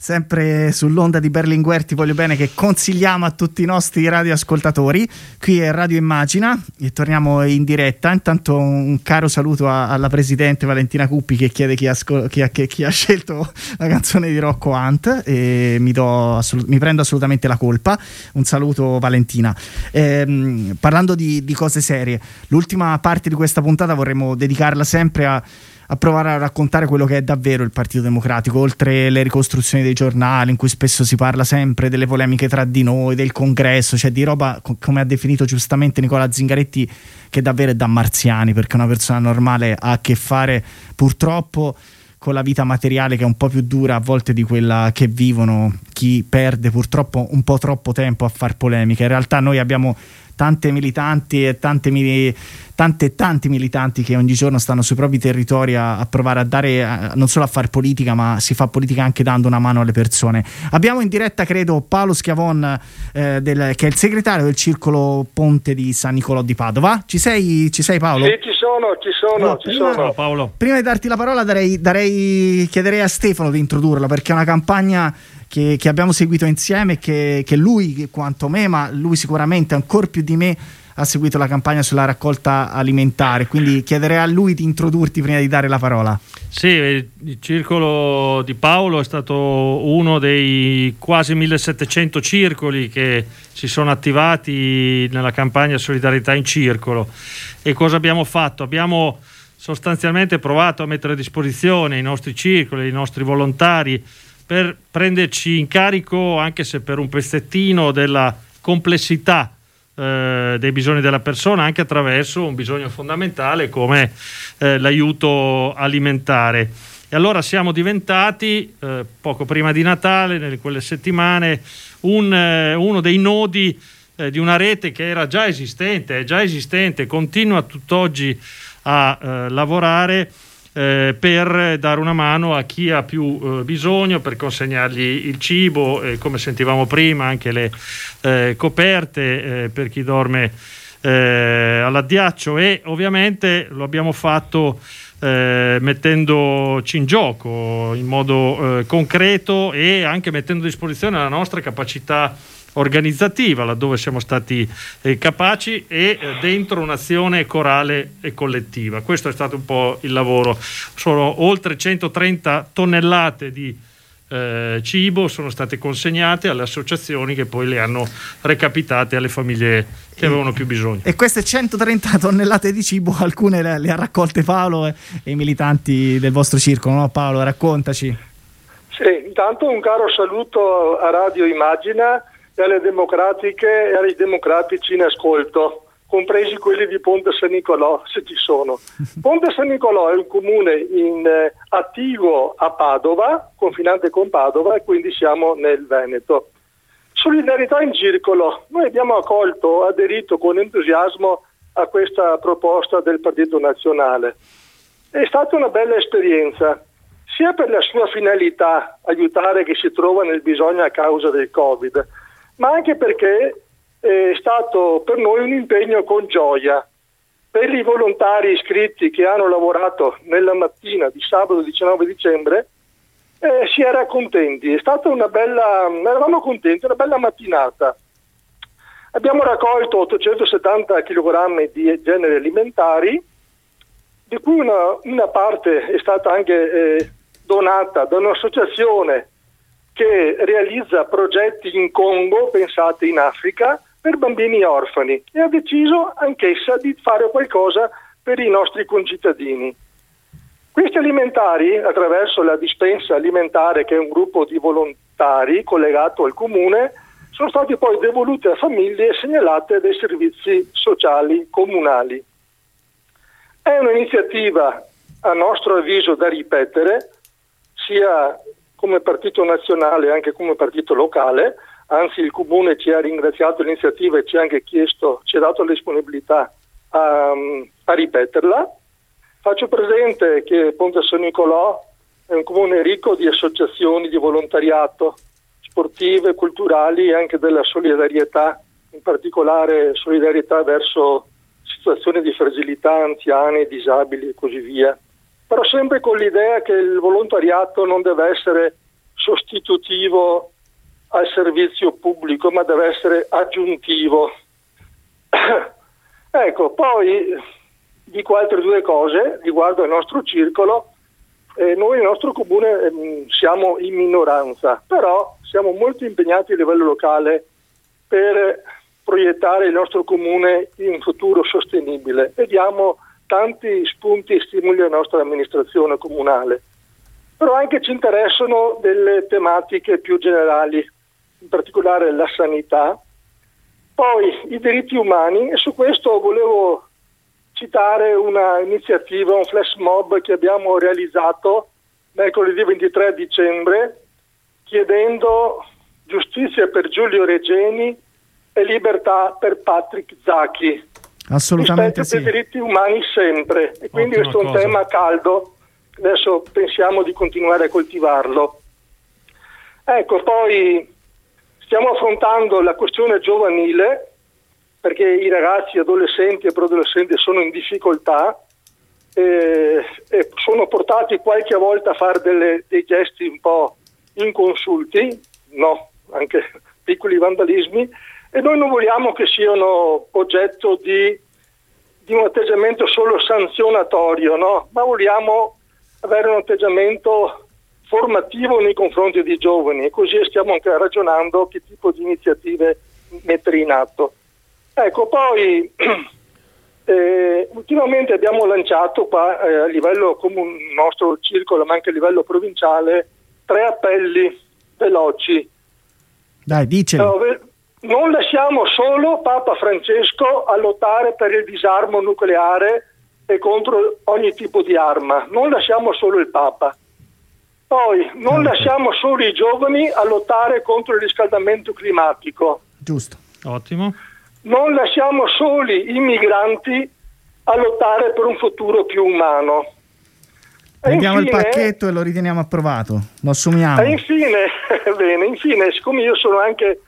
Sempre sull'onda di Berlinguer ti voglio bene che consigliamo a tutti i nostri radioascoltatori. Qui è Radio Immagina e torniamo in diretta. Intanto un caro saluto a, alla presidente Valentina Cuppi che chiede chi ha, chi, ha, chi ha, scelto la canzone di Rocco Hunt e mi, assolut- mi prendo assolutamente la colpa. Un saluto Valentina. Ehm, parlando di, di cose serie l'ultima parte di questa puntata vorremmo dedicarla sempre a a provare a raccontare quello che è davvero il Partito Democratico, oltre le ricostruzioni dei giornali in cui spesso si parla sempre delle polemiche tra di noi, del congresso, cioè di roba, come ha definito giustamente Nicola Zingaretti, che davvero è da marziani, perché una persona normale ha a che fare purtroppo con la vita materiale che è un po' più dura a volte di quella che vivono chi perde purtroppo un po' troppo tempo a far polemiche. In realtà noi abbiamo tante militanti e tante, tante tanti militanti che ogni giorno stanno sui propri territori a, a provare a dare a, non solo a fare politica ma si fa politica anche dando una mano alle persone abbiamo in diretta credo Paolo Schiavon eh, del, che è il segretario del circolo Ponte di San Nicolò di Padova ci sei, ci sei Paolo? Sì ci sono, ci sono, no, ci prima, sono. Paolo. prima di darti la parola darei, darei, chiederei a Stefano di introdurla perché è una campagna che, che abbiamo seguito insieme, che, che lui quanto me, ma lui sicuramente ancora più di me ha seguito la campagna sulla raccolta alimentare, quindi chiederei a lui di introdurti prima di dare la parola. Sì, il circolo di Paolo è stato uno dei quasi 1700 circoli che si sono attivati nella campagna Solidarietà in Circolo. E cosa abbiamo fatto? Abbiamo sostanzialmente provato a mettere a disposizione i nostri circoli, i nostri volontari, per prenderci in carico, anche se per un pezzettino, della complessità eh, dei bisogni della persona, anche attraverso un bisogno fondamentale come eh, l'aiuto alimentare. E allora siamo diventati, eh, poco prima di Natale, in quelle settimane, un, eh, uno dei nodi eh, di una rete che era già esistente, è già esistente, continua tutt'oggi a eh, lavorare eh, per dare una mano a chi ha più eh, bisogno, per consegnargli il cibo, e come sentivamo prima anche le eh, coperte eh, per chi dorme eh, all'addiaccio. E ovviamente lo abbiamo fatto eh, mettendoci in gioco in modo concreto e anche mettendo a disposizione la nostra capacità organizzativa, laddove siamo stati eh, capaci, e eh, dentro un'azione corale e collettiva. Questo è stato un po' il lavoro. Sono oltre 130 tonnellate di eh, cibo sono state consegnate alle associazioni che poi le hanno recapitate alle famiglie che avevano più bisogno. E queste 130 tonnellate di cibo, alcune le, le ha raccolte Paolo e, e, i militanti del vostro circolo, no Paolo? Raccontaci. Sì, intanto un caro saluto a Radio Immagina e alle democratiche e ai democratici in ascolto, compresi quelli di Ponte San Nicolò, se ci sono. Ponte San Nicolò è un comune in, eh, attivo a Padova, confinante con Padova, e quindi siamo nel Veneto. Solidarietà in circolo. Noi abbiamo accolto, aderito con entusiasmo a questa proposta del Partito Nazionale. È stata una bella esperienza, sia per la sua finalità, aiutare chi si trova nel bisogno a causa del Covid, ma anche perché è stato per noi un impegno con gioia. Per i volontari iscritti che hanno lavorato nella mattina di sabato 19 dicembre eh, si era contenti, è stata una bella, eravamo contenti, una bella mattinata. Abbiamo raccolto 870 kg di generi alimentari, di cui una, una parte è stata anche eh, donata da un'associazione che realizza progetti in Congo, pensate in Africa, per bambini orfani e ha deciso anch'essa di fare qualcosa per i nostri concittadini. Questi alimentari, attraverso la dispensa alimentare, che è un gruppo di volontari collegato al comune, sono stati poi devoluti a famiglie segnalate dai servizi sociali comunali. È un'iniziativa, a nostro avviso, da ripetere, sia come partito nazionale e anche come partito locale, anzi il Comune ci ha ringraziato l'iniziativa e ci ha anche chiesto, ci ha dato la disponibilità a, a ripeterla. Faccio presente che Ponte San Nicolò è un comune ricco di associazioni di volontariato sportive, culturali e anche della solidarietà, in particolare solidarietà verso situazioni di fragilità, anziani, disabili e così via però sempre con l'idea che il volontariato non deve essere sostitutivo al servizio pubblico, ma deve essere aggiuntivo. ecco, poi dico altre due cose riguardo al nostro circolo. Eh, noi nel nostro comune eh, siamo in minoranza, però siamo molto impegnati a livello locale per proiettare il nostro comune in un futuro sostenibile e diamo tanti spunti e stimoli alla nostra amministrazione comunale. Però anche ci interessano delle tematiche più generali, in particolare la sanità, poi i diritti umani e su questo volevo citare una iniziativa, un flash mob che abbiamo realizzato mercoledì 23 dicembre chiedendo giustizia per Giulio Regeni e libertà per Patrick Zacchi. Assolutamente Rispetto sì. dei diritti umani sempre e quindi Ottima questo è un cosa. tema caldo, adesso pensiamo di continuare a coltivarlo. Ecco, poi stiamo affrontando la questione giovanile perché i ragazzi, adolescenti e preadolescenti sono in difficoltà e, e sono portati qualche volta a fare delle- dei gesti un po' inconsulti, no, anche piccoli vandalismi, e noi non vogliamo che siano oggetto di, di un atteggiamento solo sanzionatorio, no? ma vogliamo avere un atteggiamento formativo nei confronti dei giovani e così stiamo anche ragionando che tipo di iniziative mettere in atto. Ecco, poi eh, ultimamente abbiamo lanciato qua eh, a livello come un nostro circolo, ma anche a livello provinciale, tre appelli veloci. Dai, diceli. Dove non lasciamo solo Papa Francesco a lottare per il disarmo nucleare e contro ogni tipo di arma, non lasciamo solo il Papa. Poi non lasciamo solo i giovani a lottare contro il riscaldamento climatico. Giusto. Ottimo. Non lasciamo soli i migranti a lottare per un futuro più umano. Prendiamo il pacchetto e lo riteniamo approvato. Lo assumiamo. e infine, bene, infine, siccome io sono anche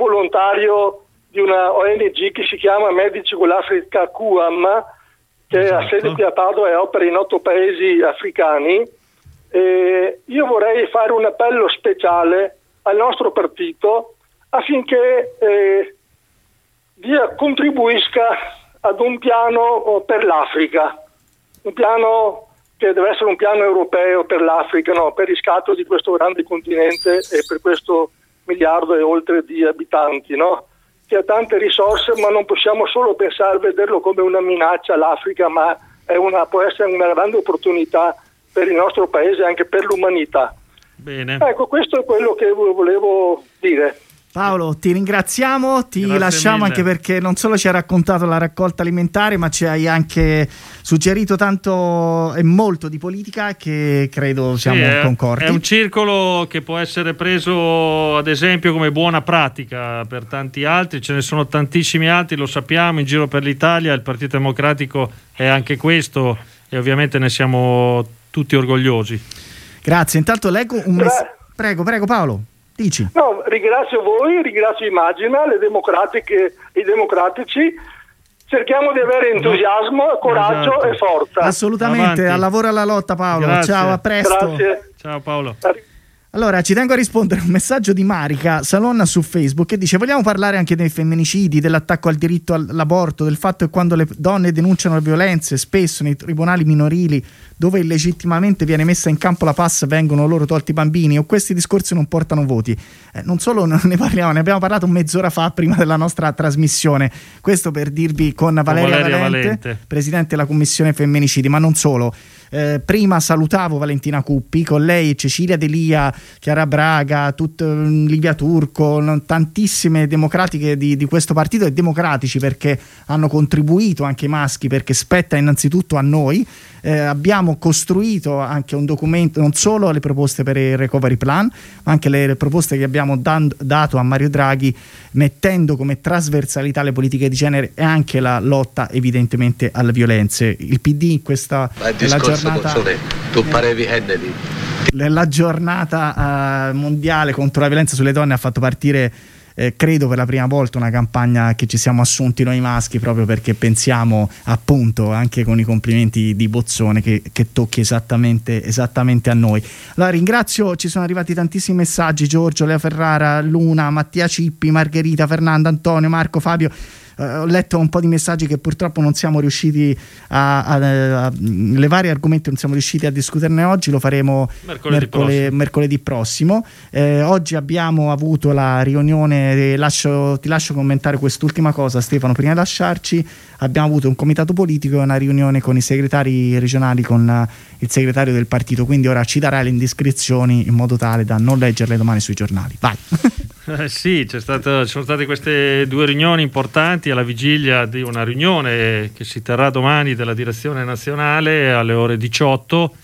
volontario di una ONG che si chiama Medici con l'Africa QAM, che ha sede qui a Padova e opera in otto paesi africani, eh, io vorrei fare un appello speciale al nostro partito affinché eh, dia- contribuisca ad un piano oh, per l'Africa, un piano che deve essere un piano europeo per l'Africa, no, per il riscatto di questo grande continente e per questo miliardo e oltre di abitanti, no? che ha tante risorse, ma non possiamo solo pensare a vederlo come una minaccia all'Africa, ma è una- può essere una grande opportunità per il nostro paese e anche per l'umanità. Bene. Ecco, questo è quello che vo- volevo dire. Paolo, ti ringraziamo, ti Grazie lasciamo mille. anche perché non solo ci hai raccontato la raccolta alimentare, ma ci hai anche suggerito tanto e molto di politica che credo Sì, siamo è, concordi. è un circolo che può essere preso ad esempio come buona pratica per tanti altri, ce ne sono tantissimi altri, lo sappiamo, in giro per l'Italia il Partito Democratico è anche questo e ovviamente ne siamo tutti orgogliosi. Grazie, intanto leggo un messaggio. Prego, prego Paolo, dici. No, ringrazio voi, ringrazio Imagina, le democratiche, i democratici. Cerchiamo di avere entusiasmo, coraggio Esatto. e forza. Assolutamente, al lavoro e alla lotta Paolo. Grazie. Ciao, a presto. Grazie. Ciao Paolo. Allora, ci tengo a rispondere a un messaggio di Marica Salonna su Facebook che dice: Vogliamo parlare anche dei femminicidi, dell'attacco al diritto all'aborto, del fatto che quando le donne denunciano le violenze, spesso nei tribunali minorili, dove illegittimamente viene messa in campo la pass, vengono loro tolti i bambini, o questi discorsi non portano voti. Eh, non solo non ne parliamo, ne abbiamo parlato mezz'ora fa prima della nostra trasmissione. Questo per dirvi con Valeria, Valeria Valente, Valente. presidente della commissione femminicidi, ma non solo. Eh, prima salutavo Valentina Cuppi, con lei Cecilia Delia, Chiara Braga, tut- Livia Turco, tantissime democratiche di, di questo partito e democratici perché hanno contribuito anche i maschi, perché spetta innanzitutto a noi. Eh, abbiamo costruito anche un documento, non solo le proposte per il recovery plan, ma anche le, le proposte che abbiamo dan- dato a Mario Draghi, mettendo come trasversalità le politiche di genere e anche la lotta evidentemente alle violenze. Il PD in questa Ma giornata tu parevi Kennedy. la giornata eh, mondiale contro la violenza sulle donne ha fatto partire eh, credo per la prima volta una campagna che ci siamo assunti noi maschi proprio perché pensiamo appunto anche con i complimenti di Bozzone che, che tocchi esattamente, esattamente a noi. Allora ringrazio, ci sono arrivati tantissimi messaggi, Giorgio, Lea Ferrara, Luna, Mattia Cippi, Margherita, Fernanda, Antonio, Marco, Fabio eh, ho letto un po' di messaggi che purtroppo non siamo riusciti a, a, a, le varie argomenti non siamo riusciti a discuterne oggi, lo faremo mercoledì, mercoledì prossimo. Mercoledì prossimo. Eh, oggi abbiamo avuto la riunione, lascio, ti lascio commentare quest'ultima cosa Stefano prima di lasciarci, abbiamo avuto un comitato politico e una riunione con i segretari regionali, con il segretario del partito, quindi ora ci darà le indiscrezioni in modo tale da non leggerle domani sui giornali. Vai. Eh sì, ci sono state queste due riunioni importanti alla vigilia di una riunione che si terrà domani della direzione nazionale alle ore 18,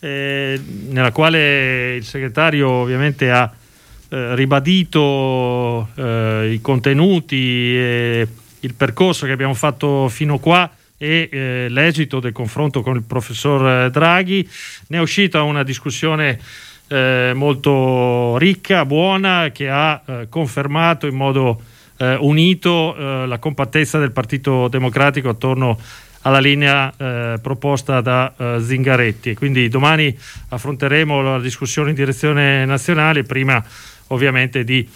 eh, nella quale il segretario ovviamente ha eh, ribadito eh, i contenuti e il percorso che abbiamo fatto fino qua e eh, l'esito del confronto con il professor Draghi. Ne è uscita una discussione eh, molto ricca, buona, che ha eh, confermato in modo eh, unito eh, la compattezza del Partito Democratico attorno alla linea eh, proposta da eh, Zingaretti. Quindi domani affronteremo la discussione in direzione nazionale, prima ovviamente di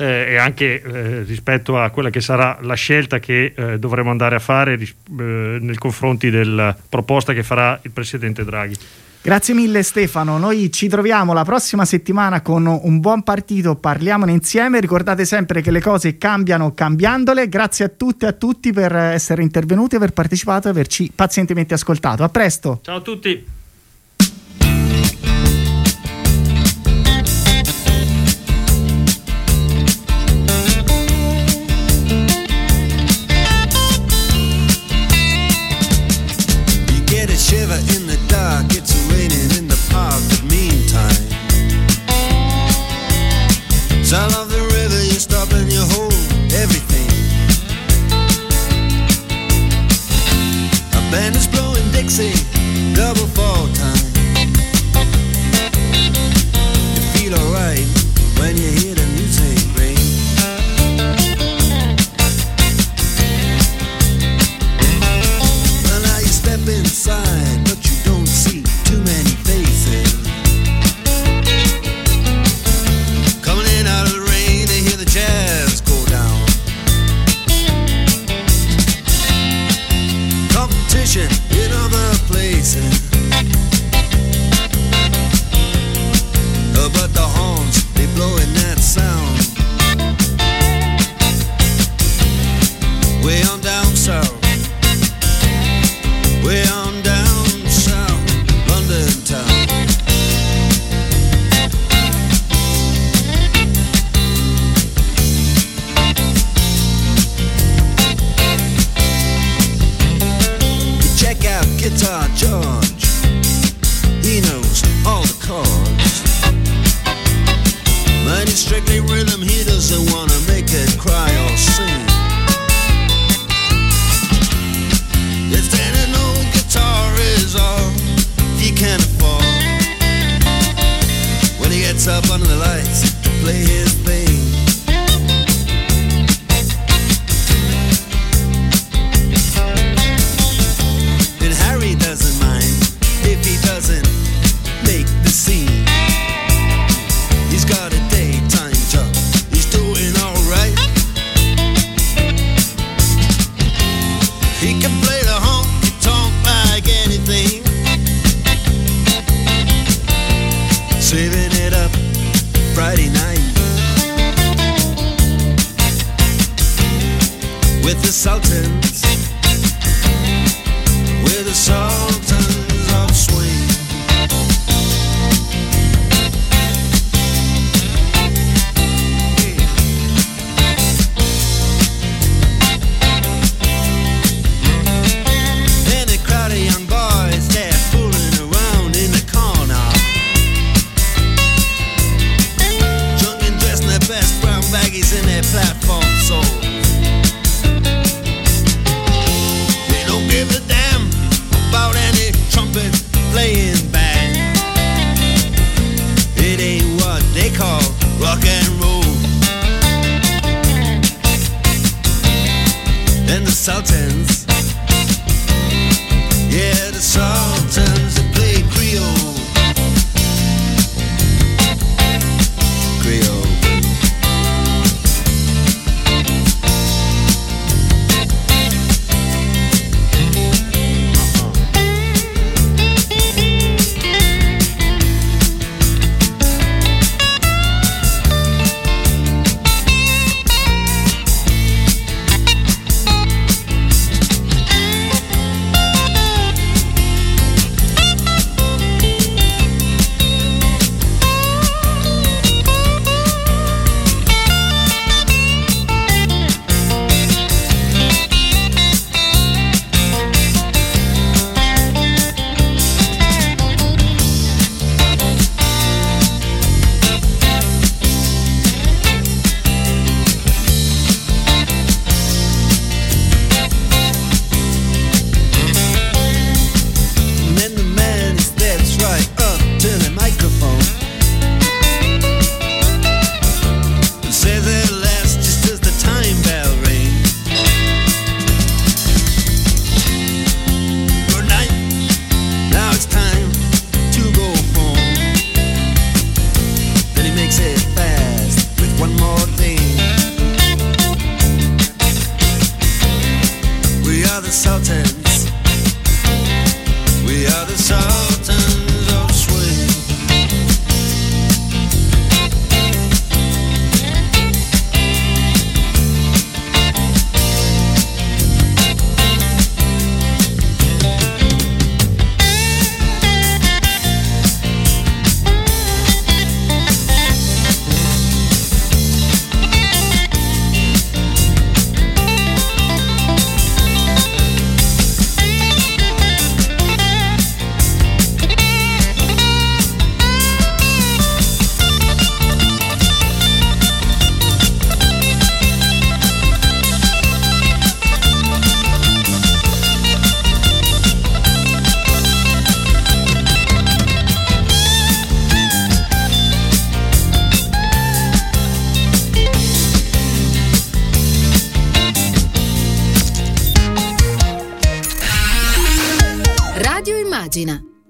eh, e anche eh, rispetto a quella che sarà la scelta che eh, dovremo andare a fare nei confronti della proposta che farà il Presidente Draghi. Grazie mille Stefano, noi ci troviamo la prossima settimana con un buon partito, parliamone insieme, ricordate sempre che le cose cambiano cambiandole, grazie a tutte e a tutti per essere intervenuti, aver partecipato e averci pazientemente ascoltato, a presto! Ciao a tutti!